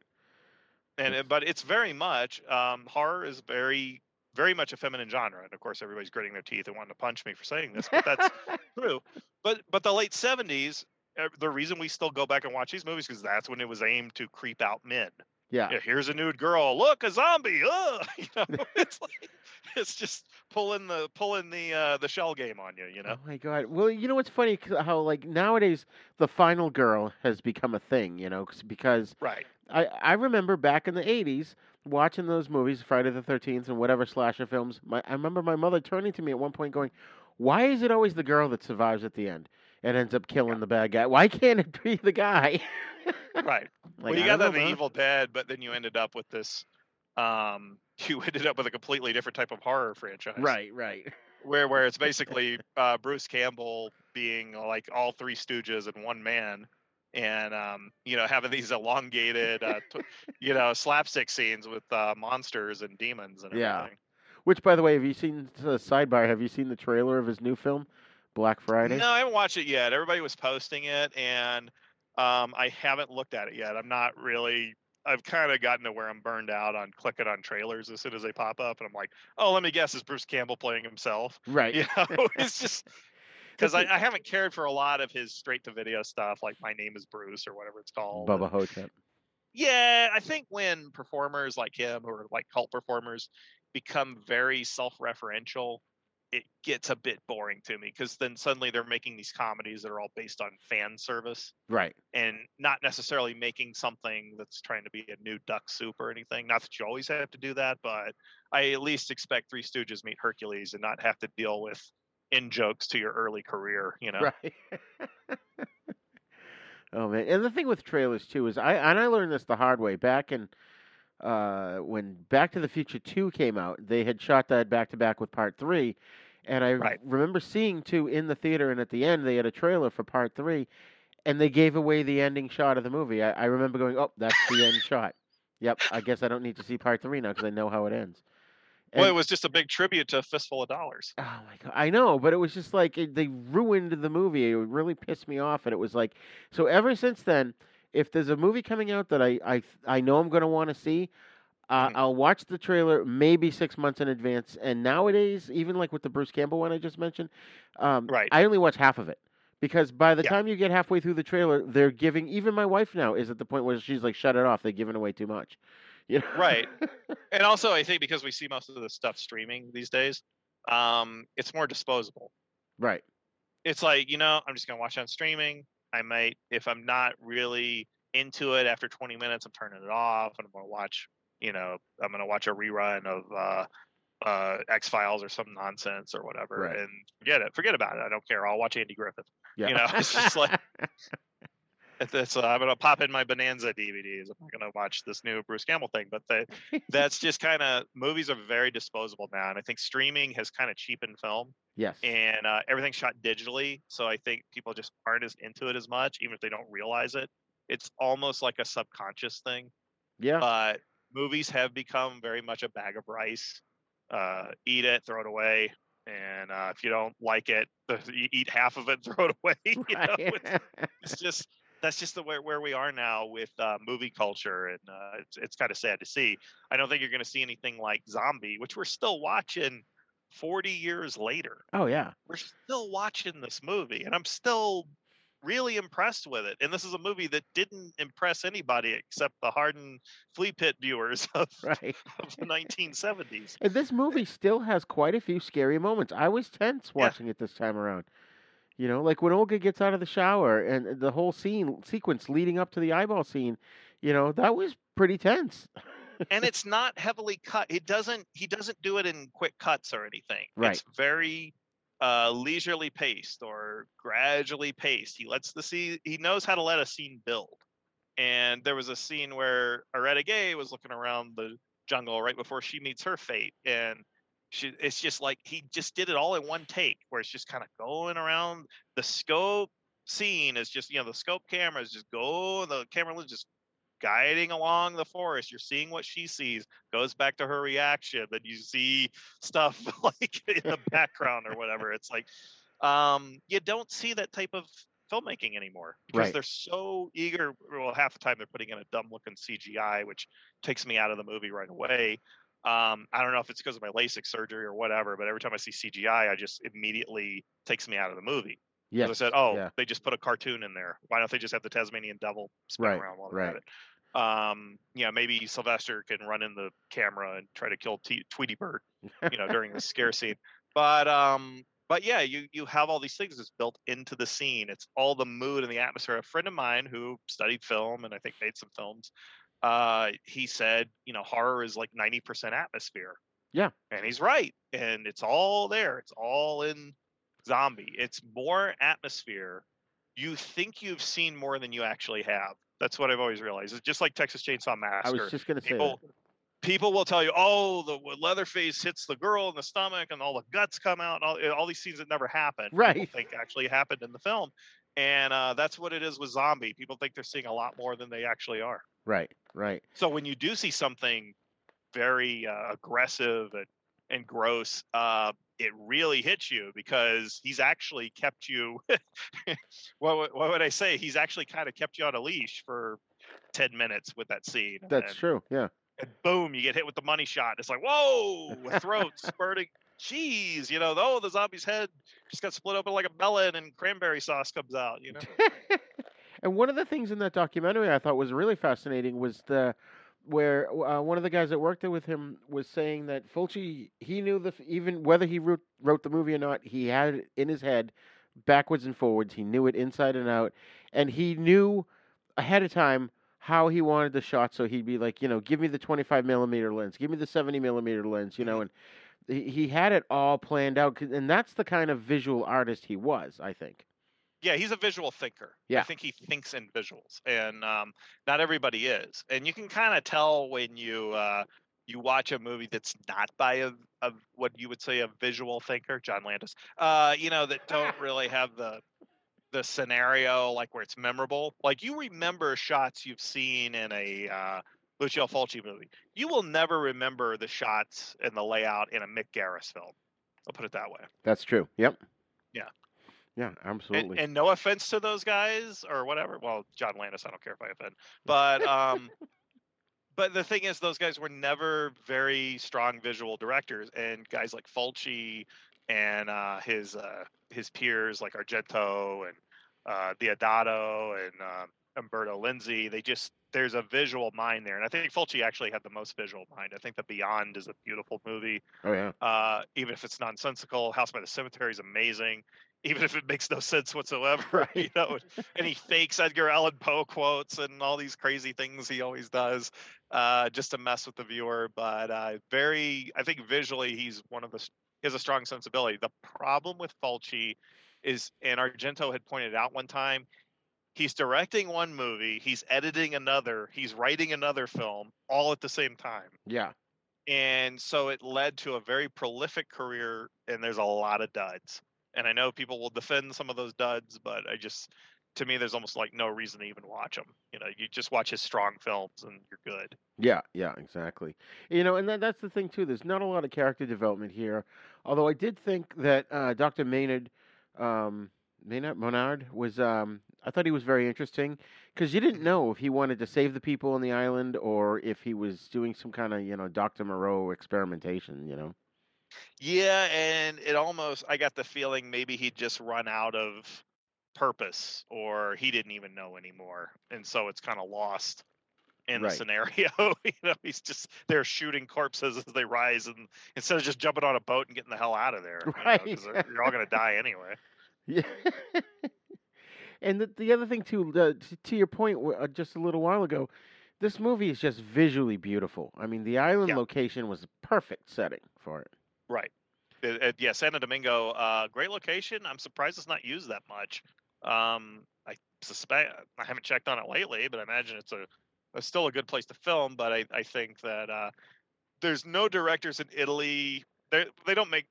And but it's very much um, horror is very very much a feminine genre and of course everybody's gritting their teeth and wanting to punch me for saying this but that's true but but the late 70s uh, the reason we still go back and watch these movies because that's when it was aimed to creep out men Yeah. yeah, here's a nude girl look a zombie Ugh! you know it's like it's just pulling the pulling the uh the shell game on you you know Oh my god. Well, you know what's funny How like nowadays the final girl has become a thing. You know, 'cause- because right I I remember back in the '80s watching those movies, Friday the Thirteenth and whatever slasher films. My I remember my mother turning to me at one point, going, "Why is it always the girl that survives at the end and ends up killing the bad guy? Why can't it be the guy?" right Like, well, you got don't that know, the. Evil Dead, but then you ended up with this. Um, you ended up with a completely different type of horror franchise, Right. Right. Where where it's basically uh, Bruce Campbell being like all three Stooges in one man, and um, you know having these elongated, uh, t- you know, slapstick scenes with uh, monsters and demons and everything. Yeah. everything. Which, by the way, have you seen the sidebar? Have you seen the trailer of his new film, Black Friday? No, I haven't watched it yet. Everybody was posting it, and um, I haven't looked at it yet. I'm not really. I've kind of gotten to where I'm burned out on clicking on trailers as soon as they pop up, and I'm like, oh, let me guess, is Bruce Campbell playing himself? Right. You know, it's just because I, I haven't cared for a lot of his straight to video stuff, like My Name is Bruce or whatever it's called. Bubba Ho-Tep. Yeah, I think when performers like him, who are like cult performers, become very self-referential, it gets a bit boring to me because then suddenly they're making these comedies that are all based on fan service Right. and not necessarily making something that's trying to be a new duck soup or anything. Not that you always have to do that, but I at least expect Three Stooges meet Hercules and not have to deal with in jokes to your early career. You know, Right. oh man, and the thing with trailers too is I and I learned this the hard way back in uh, when Back to the Future Two came out. They had shot that back to back with Part Three, and I Right. remember seeing two in the theater, and at the end they had a trailer for Part Three, and they gave away the ending shot of the movie. I, I remember going, "Oh, that's the end shot." Yep, I guess I don't need to see Part Three now because I know how it ends. Well, it was just a big tribute to a Fistful of Dollars. Oh my god, I know, but it was just like it, they ruined the movie. It really pissed me off, and it was like so. Ever since then, if there's a movie coming out that I I I know I'm going to want to see, uh, Mm-hmm. I'll watch the trailer maybe six months in advance. And nowadays, even like with the Bruce Campbell one I just mentioned, um, Right. I only watch half of it because by the Yeah. time you get halfway through the trailer, they're giving. Even my wife now is at the point where she's like, "Shut it off! They're giving away too much." You know? Right. and also, I think because we see most of the stuff streaming these days, um, it's more disposable. right. it's like you know i'm just going to watch on streaming i might if i'm not really into it after 20 minutes i'm turning it off and i'm going to watch you know i'm going to watch a rerun of uh uh x files or some nonsense or whatever Right. and forget it forget about it i don't care i'll watch andy griffith Yeah. you know it's just like uh, i'm going to pop in my bonanza dvds i'm not going to watch this new bruce campbell thing but they, that's just kind of movies are very disposable now and i think streaming has kind of cheapened film yes. and uh, everything's shot digitally. So I think people just aren't as into it as much, even if they don't realize it. It's almost like a subconscious thing. Yeah. But movies have become very much a bag of rice. Uh, eat it, throw it away, and uh, if you don't like it, you eat half of it, throw it away. You know, it's, it's just that's just the where, where we are now with uh, movie culture, and uh, it's it's kind of sad to see. I don't think you're going to see anything like Zombie, which we're still watching 40 years later oh yeah. we're still watching this movie and i'm still really impressed with it and this is a movie that didn't impress anybody except the hardened flea pit viewers of, Right. of the 1970s And this movie still has quite a few scary moments. I was tense Yeah. watching it this time around. You know, like when Olga gets out of the shower and the whole scene sequence leading up to the eyeball scene, you know, that was pretty tense. and it's not heavily cut it doesn't he doesn't do it in quick cuts or anything Right. it's very uh leisurely paced or gradually paced he lets the scene he knows how to let a scene build and there was a scene where Auretta Gay was looking around the jungle right before she meets her fate and she it's just like he just did it all in one take where it's just kind of going around the scope scene is just you know the scope camera is just go the camera lens just guiding along the forest. You're seeing what she sees goes back to her reaction then you see stuff like in the background or whatever. It's like um you don't see that type of filmmaking anymore because Right. they're so eager well half the time they're putting in a dumb looking cgi which takes me out of the movie right away um, I don't know if it's because of my LASIK surgery or whatever, but every time I see CGI, I just immediately takes me out of the movie. Yeah, I said, oh, yeah. they just put a cartoon in there. Why don't they just have the Tasmanian devil spin Right, around while they're at right. it? Um, yeah, maybe Sylvester can run in the camera and try to kill T- Tweety Bird, you know, during the scare scene. But um, but yeah, you you have all these things that's built into the scene. It's all the mood and the atmosphere. A friend of mine who studied film and I think made some films, uh, he said, you know, horror is like ninety percent atmosphere. Yeah. And he's right. And it's all there. It's all in zombie. It's more atmosphere. You think you've seen more than you actually have. That's what I've always realized. It's just like Texas Chainsaw Massacre. I was just gonna say people, People will tell you, oh, the Leatherface hits the girl in the stomach and all the guts come out, and all, all these scenes that never happened. Right. think actually happened in the film. And uh, that's what it is with zombie. People think they're seeing a lot more than they actually are. Right, right. So when you do see something very uh, aggressive and and gross, uh, it really hits you because he's actually kept you. what, would- what would I say? He's actually kind of kept you on a leash for ten minutes with that scene. That's and, true. Yeah. and boom, you get hit with the money shot. It's like whoa, a throat spurting. Jeez, you know, oh, the zombie's head just got split open like a melon, and cranberry sauce comes out. You know. And one of the things in that documentary I thought was really fascinating was the where uh, one of the guys that worked there with him was saying that Fulci he knew the even whether he wrote, wrote the movie or not he had it in his head backwards and forwards he knew it inside and out and he knew ahead of time how he wanted the shot so he'd be like you know give me the 25 millimeter lens give me the 70 millimeter lens you know and he, he had it all planned out, and that's the kind of visual artist he was I think Yeah, he's a visual thinker. Yeah. I think he thinks in visuals, and um, not everybody is. And you can kind of tell when you uh, you watch a movie that's not by a, a what you would say a visual thinker, John Landis. Uh, you know that don't really have the the scenario like where it's memorable. Like you remember shots you've seen in a uh, Lucio Fulci movie. You will never remember the shots and the layout in a Mick Garris film. I'll put it that way. that's true yep Yeah. yeah absolutely And, and no offense to those guys or whatever. Well, John Landis, I don't care if I offend, but um, but the thing is, those guys were never very strong visual directors, and guys like Fulci and uh, his uh, his peers like Argento and uh, Deodato and um, Umberto Lenzi, they just there's a visual mind there, and I think Fulci actually had the most visual mind. I think The Beyond is a beautiful movie oh yeah uh, even if it's nonsensical. House by the Cemetery is amazing, even if it makes no sense whatsoever. You know, and he fakes Edgar Allan Poe quotes and all these crazy things he always does, uh, just to mess with the viewer. But uh, very, I think visually he's one of the. He has a strong sensibility. The problem with Fulci is, and Argento had pointed out one time, he's directing one movie, he's editing another, he's writing another film, all at the same time yeah and so it led to a very prolific career and there's a lot of duds and i know people will defend some of those duds but i just to me there's almost like no reason to even watch them you know you just watch his strong films and you're good Yeah, yeah, exactly. You know, and that, that's the thing too. There's not a lot of character development here. Although I did think that uh, Dr. Maynard, um, Maynard Monard was. Um, I thought he was very interesting because you didn't know if he wanted to save the people on the island or if he was doing some kind of you know Dr. Moreau experimentation. You know. yeah and it almost i got the feeling maybe he'd just run out of purpose or he didn't even know anymore and so it's kind of lost in Right. the scenario you know he's just they're shooting corpses as they rise and instead of just jumping on a boat and getting the hell out of there you know, Right. you're all going to die anyway Yeah. and the, the other thing too, the, t- to your point uh, just a little while ago, this movie is just visually beautiful. I mean, the island Yeah. location was a perfect setting for it. Right. It, it- yeah, Santo Domingo, uh, great location. I'm surprised it's not used that much. Um, I suspect I haven't checked on it lately, but I imagine it's a, it's still a good place to film. But I, I think that uh, there's no directors in Italy. They they don't make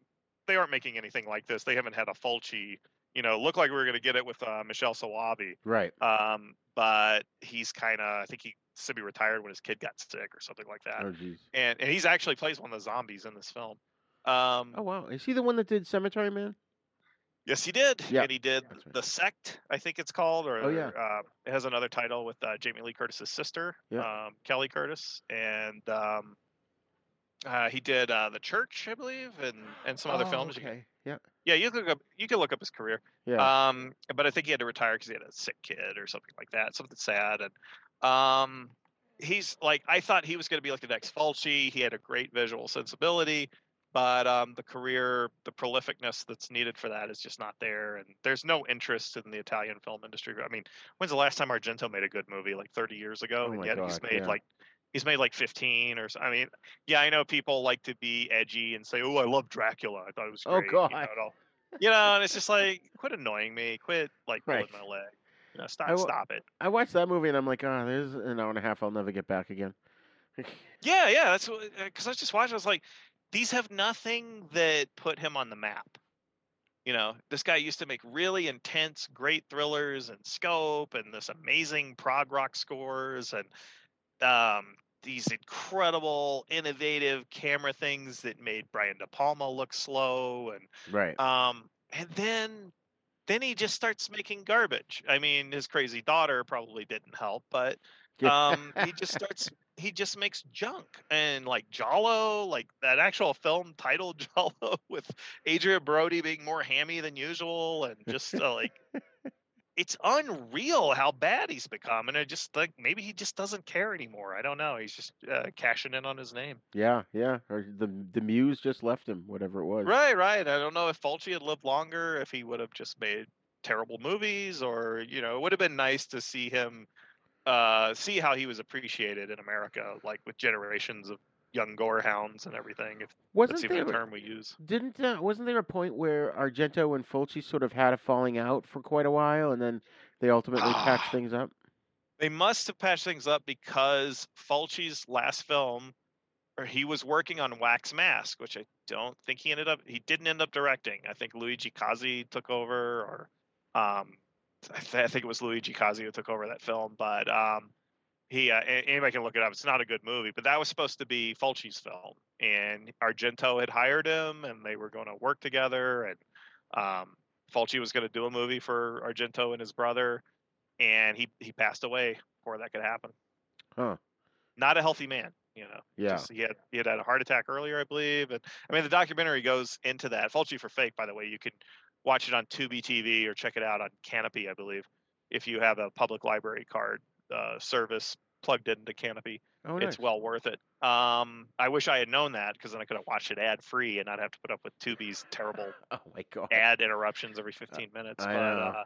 they aren't making anything like this. They haven't had a Fulci. You know, looked like we were going to get it with uh, Michele Soavi. Right. Um, but he's kind of I think he semi-retired when his kid got sick or something like that. Oh. And and he's actually plays one of the zombies in this film. Um, Oh wow, is he the one that did Cemetery Man? Yes, he did. Yeah, and he did the sect, I think it's called, or Oh, yeah. uh, it has another title with uh, Jamie Lee Curtis's sister, Yeah. um, Kelly Curtis, and um, uh, he did uh, the Church, I believe, and and some other Oh, films. Okay. Yeah. Yeah, you can look up you can look up his career. Yeah. Um, but I think he had to retire because he had a sick kid or something like that, something sad. And um, he's like, I thought he was going to be like the next Fulci. He had a great visual sensibility, but um, the career, the prolificness that's needed for that is just not there. And there's no interest in the Italian film industry. I mean, when's the last time Argento made a good movie? Like 30 years ago, Oh and yet he's made yeah. like he's made like 15 or so. I mean, yeah, I know people like to be edgy and say, "Oh, I love Dracula. I thought it was Oh, great." You know, God. and all- you know, and it's just like, quit annoying me. Quit like pulling Right. my leg. You know, stop, stop it. I watched that movie and I'm like, oh, there's an hour and a half I'll never get back again. Yeah, yeah. That's because I was just watching. I was like, these have nothing that put him on the map. You know, this guy used to make really intense, great thrillers and scope and this amazing prog rock scores and um these incredible, innovative camera things that made Brian De Palma look slow, and Right. um, and then then he just starts making garbage. I mean, his crazy daughter probably didn't help, but um, he just starts he just makes junk and like Giallo, like that actual film titled Giallo with Adrien Brody being more hammy than usual, and just uh, like it's unreal how bad he's become. And I just think maybe he just doesn't care anymore. I don't know. He's just uh, cashing in on his name. yeah, yeah. Or the the muse just left him, whatever it was. Right, right. I don't know if Fulci had lived longer, if he would have just made terrible movies, or you know, it would have been nice to see him uh, see how he was appreciated in America, like with generations of young gore hounds and everything. If Wasn't that's even a term we use. Didn't uh, wasn't there a point where Argento and Fulci sort of had a falling out for quite a while, and then they ultimately patched things up? They must have patched things up because Fulci's last film, or he was working on Wax Mask, which I don't think he ended up. He didn't end up directing. I think Luigi Cozzi took over, or um, I, th- I think it was Luigi Cozzi who took over that film. But um, he, uh, anybody can look it up. It's not a good movie, but that was supposed to be Fulci's film, and Argento had hired him, and they were going to work together, and um, Fulci was going to do a movie for Argento and his brother, and he he passed away before that could happen. Huh. Not a healthy man, you know. Yeah. Just, he had he had had a heart attack earlier, I believe, and I mean the documentary goes into that. Fulci for fake, by the way. You can watch it on Tubi TV or check it out on Kanopy, I believe, if you have a public library card uh, service plugged into Kanopy. Oh, It's well worth it. Um, I wish I had known that because then I could have watched it ad free and not have to put up with Tubi's terrible oh my god ad interruptions every 15 minutes. I but uh,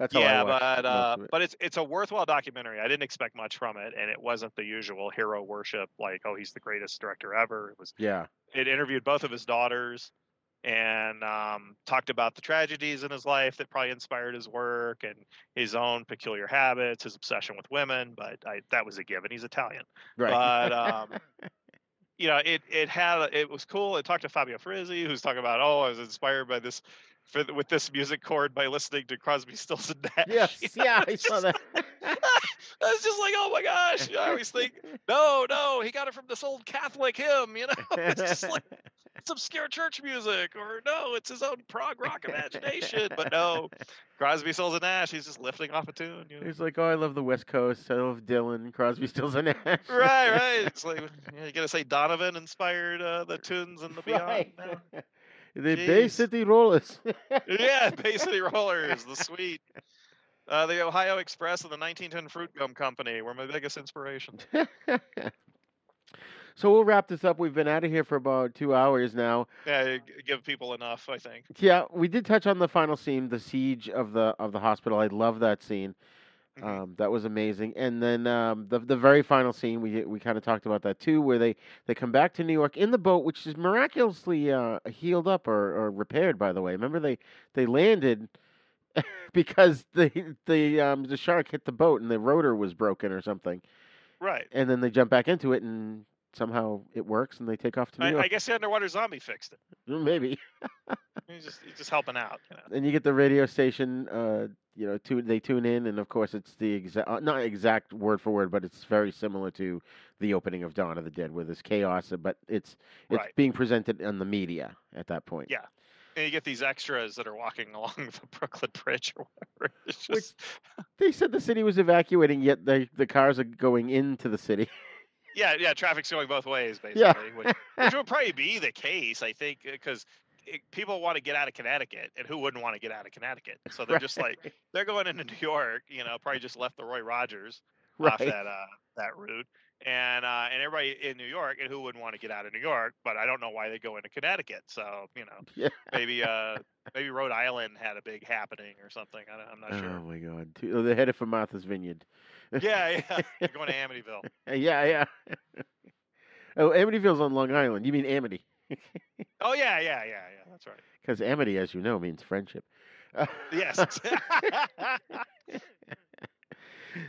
That's how yeah, but uh, it. but it's it's a worthwhile documentary. I didn't expect much from it, and it wasn't the usual hero worship like oh he's the greatest director ever. It was Yeah. it interviewed both of his daughters and um, talked about the tragedies in his life that probably inspired his work and his own peculiar habits, his obsession with women. But I, that was a given. He's Italian. Right. But um, you know, it it had it was cool. It talked to Fabio Frizzi, who's talking about oh, I was inspired by this for, with this music chord by listening to Crosby, Stills and Nash. Yes, You know, yeah, I saw that. I was just like, oh my gosh! I always think, no, no, he got it from this old Catholic hymn. You know, it's just like it's obscure church music, or no, it's his own prog rock imagination. But no, Crosby, Stills and Nash, he's just lifting off a tune. You know? He's like, oh, I love the West Coast. I love Dylan, Crosby, Stills, and Nash. Right, right. It's like you, gotta say Donovan inspired uh, the tunes and the beyond. Right. now. the Bay City Rollers. yeah, Bay City Rollers, the sweet. Uh, the Ohio Express and the 1910 Fruit Gum Company were my biggest inspiration. So we'll wrap this up. We've been out of here for about two hours now. Yeah, give people enough, I think. Yeah, we did touch on the final scene, the siege of the of the hospital. I love that scene. Um, that was amazing. And then um, the the very final scene, we we kind of talked about that too, where they they come back to New York in the boat, which is miraculously uh, healed up or, or repaired. By the way, remember they they landed because the the um, the shark hit the boat and the rotor was broken or something, Right. and then they jump back into it and somehow it works and they take off to New I, York. I guess the underwater zombie fixed it. Maybe. He's just he's just helping out. You know? and you get the radio station. Uh, you know, tune, they tune in, and of course, it's the exact, uh, not exact word for word, but it's very similar to the opening of Dawn of the Dead, where there's chaos, uh, but it's it's Right. being presented on the media at that point. Yeah. And you get these extras that are walking along the Brooklyn Bridge or whatever. It's just They said the city was evacuating, yet the the cars are going into the city. yeah, yeah. Traffic's going both ways, basically. Yeah. Which, which would probably be the case, I think, because people want to get out of Connecticut, and who wouldn't want to get out of Connecticut? So they're just like they're going into New York. You know, probably just left the Roy Rogers off that uh, that route. And uh, and everybody in New York, and who wouldn't want to get out of New York? But I don't know why they go into Connecticut. So you know, Yeah. maybe uh, maybe Rhode Island had a big happening or something. I don't, I'm not sure. Oh my God! Oh, They're headed for Martha's Vineyard. Yeah, yeah, going to Amityville. yeah, yeah. oh, Amityville's on Long Island. You mean Amity? Oh yeah, yeah, yeah, yeah. That's right. Because Amity, as you know, means friendship. Yes.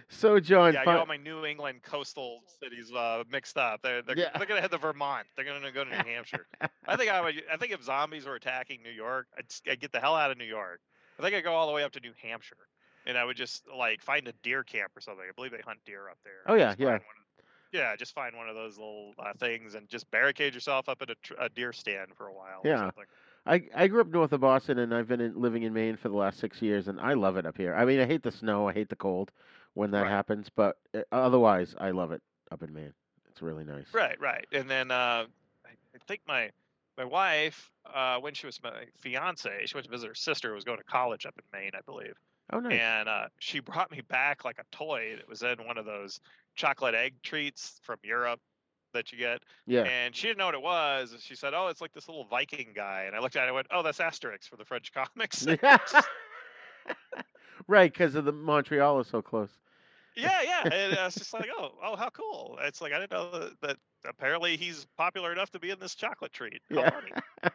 so, John, yeah, I get all my New England coastal cities uh, mixed up. They're they're, Yeah. they're gonna head to Vermont. They're gonna go to New Hampshire. I think I would. I think if zombies were attacking New York, I'd, I'd get the hell out of New York. I think I'd go all the way up to New Hampshire, and I would just like find a deer camp or something. I believe they hunt deer up there. Oh, yeah, yeah. one- Yeah, just find one of those little uh, things and just barricade yourself up in a, tr- a deer stand for a while. Yeah. I I grew up north of Boston, and I've been in, living in Maine for the last six years, and I love it up here. I mean, I hate the snow, I hate the cold when that happens, but uh, otherwise, I love it up in Maine. It's really nice. Right, right. And then uh, I, I think my my wife, uh, when she was my fiance, she went to visit her sister who was going to college up in Maine, I believe. Oh, nice. And uh, she brought me back like a toy that was in one of those chocolate egg treats from Europe that you get. Yeah. And she didn't know what it was. and She said, "Oh, it's like this little Viking guy." And I looked at it and went, "Oh, that's Asterix for the French comics." right, because of the Montreal is so close. yeah, yeah. And I was just like, "Oh, oh, how cool!" It's like I didn't know that, that apparently he's popular enough to be in this chocolate treat. How Yeah.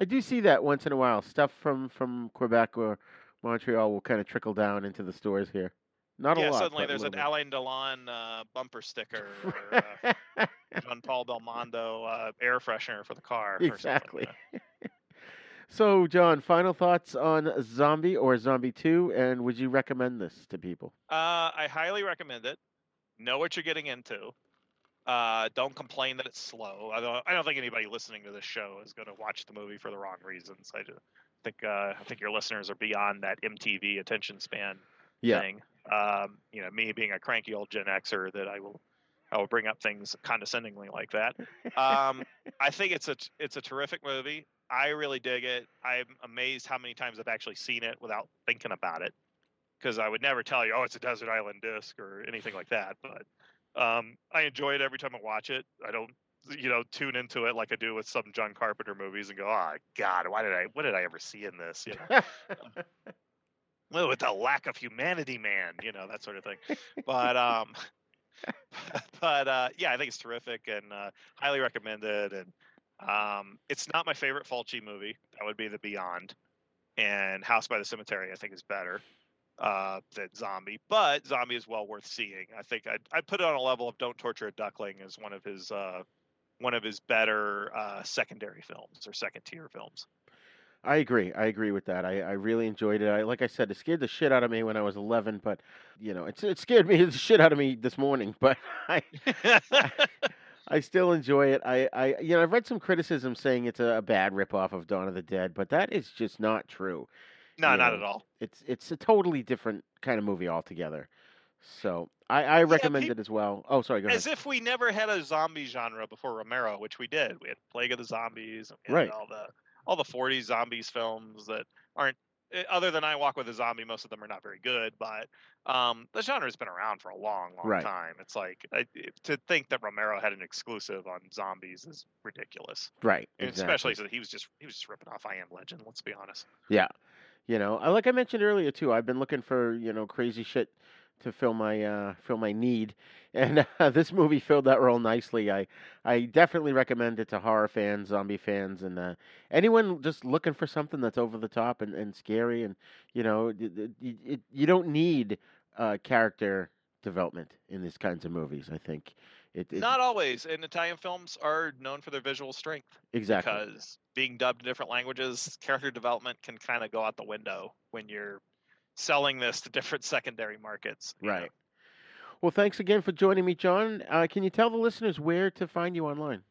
I do see that once in a while. Stuff from from Quebec or Montreal will kind of trickle down into the stores here. Not yeah, a lot. suddenly there's an Alain Delon uh, bumper sticker or uh, Jean Paul Belmondo uh, air freshener for the car. Like exactly. so, John, final thoughts on Zombie or Zombie Two, and would you recommend this to people? Uh, I highly recommend it. Know what you're getting into. Uh, don't complain that it's slow. I don't, I don't think anybody listening to this show is going to watch the movie for the wrong reasons. I just think uh, I think your listeners are beyond that MTV attention span Yeah. thing. Um, you know, me being a cranky old Gen Xer, that I will I will bring up things condescendingly like that. Um, I think it's a it's a terrific movie. I really dig it. I'm amazed how many times I've actually seen it without thinking about it because I would never tell you, oh, it's a desert island disc or anything like that. But um, I enjoy it every time I watch it. I don't, you know, tune into it like I do with some John Carpenter movies and go, oh God, why did I, what did I ever see in this? You know, well, with the lack of humanity, man, you know, that sort of thing. But um, but uh, yeah, I think it's terrific and uh, highly recommended. And um, it's not my favorite Fulci movie. That would be The Beyond. And House by the Cemetery, I think, is better uh, than Zombie. But Zombie is well worth seeing. I think I'd, I'd put it on a level of Don't Torture a Duckling as one of his uh, one of his better uh, secondary films or second tier films. I agree. I agree with that. I, I really enjoyed it. I, like I said, it scared the shit out of me when I was 11, but you know, it's it scared me the shit out of me this morning. But I, I, I still enjoy it. I, I, you know, I've read some criticism saying it's a, a bad ripoff of Dawn of the Dead, but that is just not true. No, You not know, at all. It's it's a totally different kind of movie altogether. So I, I recommend peop- it as well. Oh, sorry, go ahead. As if we never had a zombie genre before Romero, which we did. We had Plague of the Zombies, and Right. all the all the '40s zombies films that aren't. eh, Other than I Walk with a Zombie, most of them are not very good. But um, the genre's been around for a long, long Right. time. It's like I, to think that Romero had an exclusive on zombies is ridiculous. Right, exactly. especially since he was just he was just ripping off I Am Legend. Let's be honest. Yeah, you know, like I mentioned earlier too. I've been looking for you know crazy shit to fill my uh, fill my need, and uh, this movie filled that role nicely. I I definitely recommend it to horror fans, zombie fans, and uh, anyone just looking for something that's over the top and, and scary. And you know, it, it, it, you don't need uh, character development in these kinds of movies. I think it, it Not always. And Italian films are known for their visual strength. Exactly. Because being dubbed in different languages, character development can kind of go out the window when you're selling this to different secondary markets. you know. right. Well, thanks again for joining me, John. Uh, can you tell the listeners where to find you online?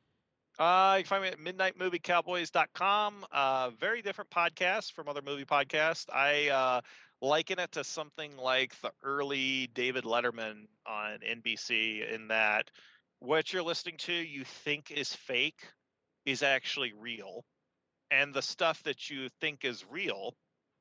Uh, you can find me at midnightmoviecowboys.com. Uh, very different podcast from other movie podcasts. I uh, liken it to something like the early David Letterman on NBC, in that what you're listening to you think is fake is actually real, and the stuff that you think is real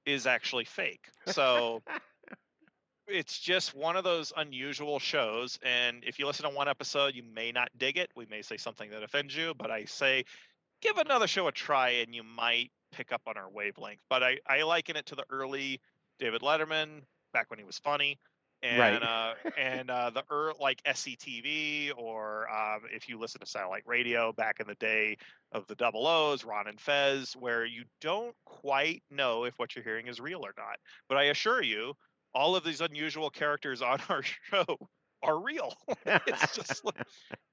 is actually fake. So it's just one of those unusual shows and if you listen to one episode you may not dig it. We may say something that offends you but i say give another show a try and you might pick up on our wavelength. But i, I liken it to the early david letterman back when he was funny and Right. uh, and uh, the er, like SCTV or um, if you listen to satellite radio back in the day of the double O's, Ron and Fez, where you don't quite know if what you're hearing is real or not. But I assure you, all of these unusual characters on our show are real. it's just like,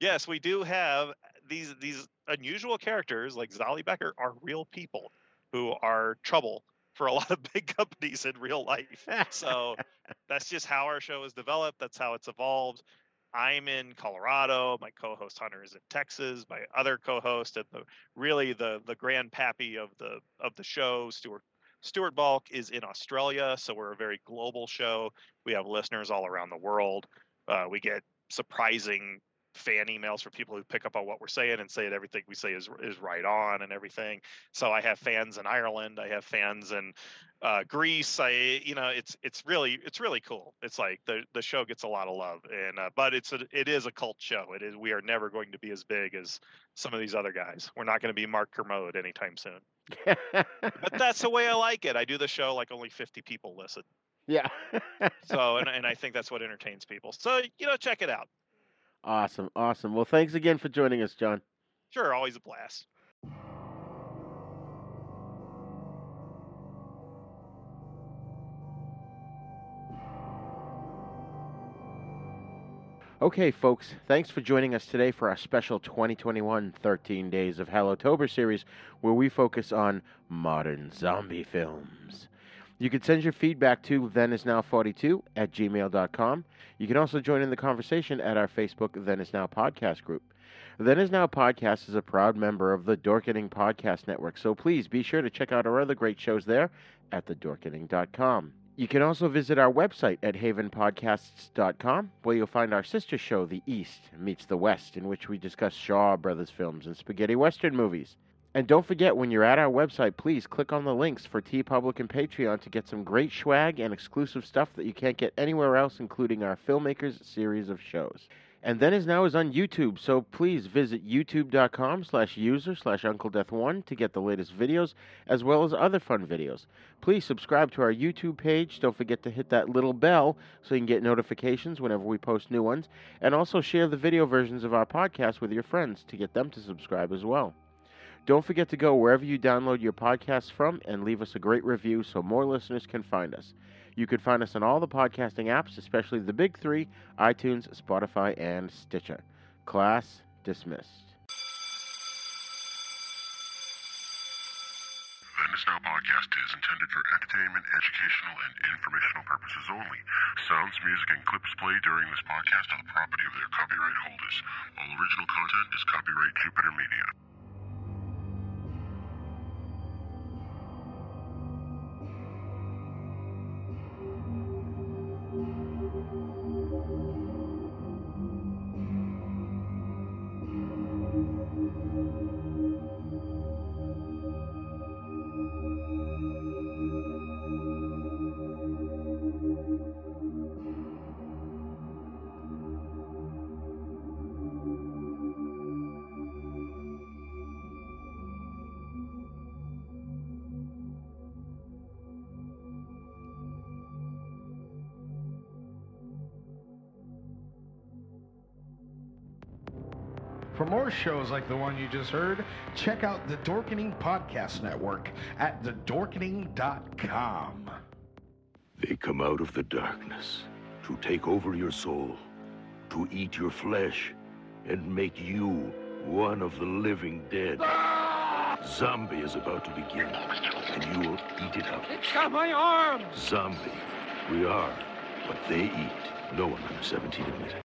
yes, we do have these these unusual characters like Zolly Becker are real people who are trouble for a lot of big companies in real life. So that's just how our show is developed. That's how it's evolved. I'm in Colorado. My co-host Hunter is in Texas. My other co-host and the really the the grandpappy of the of the show, Stuart Stuart Bulk, is in Australia. So we're a very global show. We have listeners all around the world. Uh, we get surprising fan emails for people who pick up on what we're saying and say that everything we say is is right on and everything. So I have fans in Ireland. I have fans in uh, Greece. I you know it's it's really it's really cool. It's like the the show gets a lot of love and uh, but it's a, it is a cult show. It is we are never going to be as big as some of these other guys. We're not going to be Mark Kermode anytime soon. but that's the way I like it. I do the show like only 50 people listen. Yeah. so and and I think that's what entertains people. So you know check it out. Awesome, awesome. Well, thanks again for joining us, John. Sure, always a blast. Okay, folks, thanks for joining us today for our special 2021 13 Days of Hallowtober series where we focus on modern zombie films. You can send your feedback to thenisnow42 at gmail.com. You can also join in the conversation at our Facebook Then Is Now podcast group. Then Is Now podcast is a proud member of the Dorkening Podcast Network, so please be sure to check out our other great shows there at thedorkening.com. You can also visit our website at havenpodcasts.com, where you'll find our sister show, The East Meets the West, in which we discuss Shaw Brothers films and spaghetti western movies. And don't forget, when you're at our website, please click on the links for TeePublic and Patreon to get some great swag and exclusive stuff that you can't get anywhere else, including our Filmmakers series of shows. And Then Is Now is on YouTube, so please visit youtube.com slash user slash Uncle Death One to get the latest videos, as well as other fun videos. Please subscribe to our YouTube page. Don't forget to hit that little bell so you can get notifications whenever we post new ones. And also share the video versions of our podcast with your friends to get them to subscribe as well. Don't forget to go wherever you download your podcasts from and leave us a great review so more listeners can find us. You can find us on all the podcasting apps, especially the big three iTunes, Spotify, and Stitcher. Class dismissed. Then Is Now podcast is intended for entertainment, educational, and informational purposes only. Sounds, music, and clips played during this podcast are the property of their copyright holders. All original content is copyright Jupiter Media. The one you just heard, check out the Dorkening Podcast Network at thedorkening.com. They come out of the darkness to take over your soul, to eat your flesh, and make you one of the living dead. Zombie is about to begin, and you will eat it up. It's got my arm! Zombie. We are what they eat. No one under 17 admitted.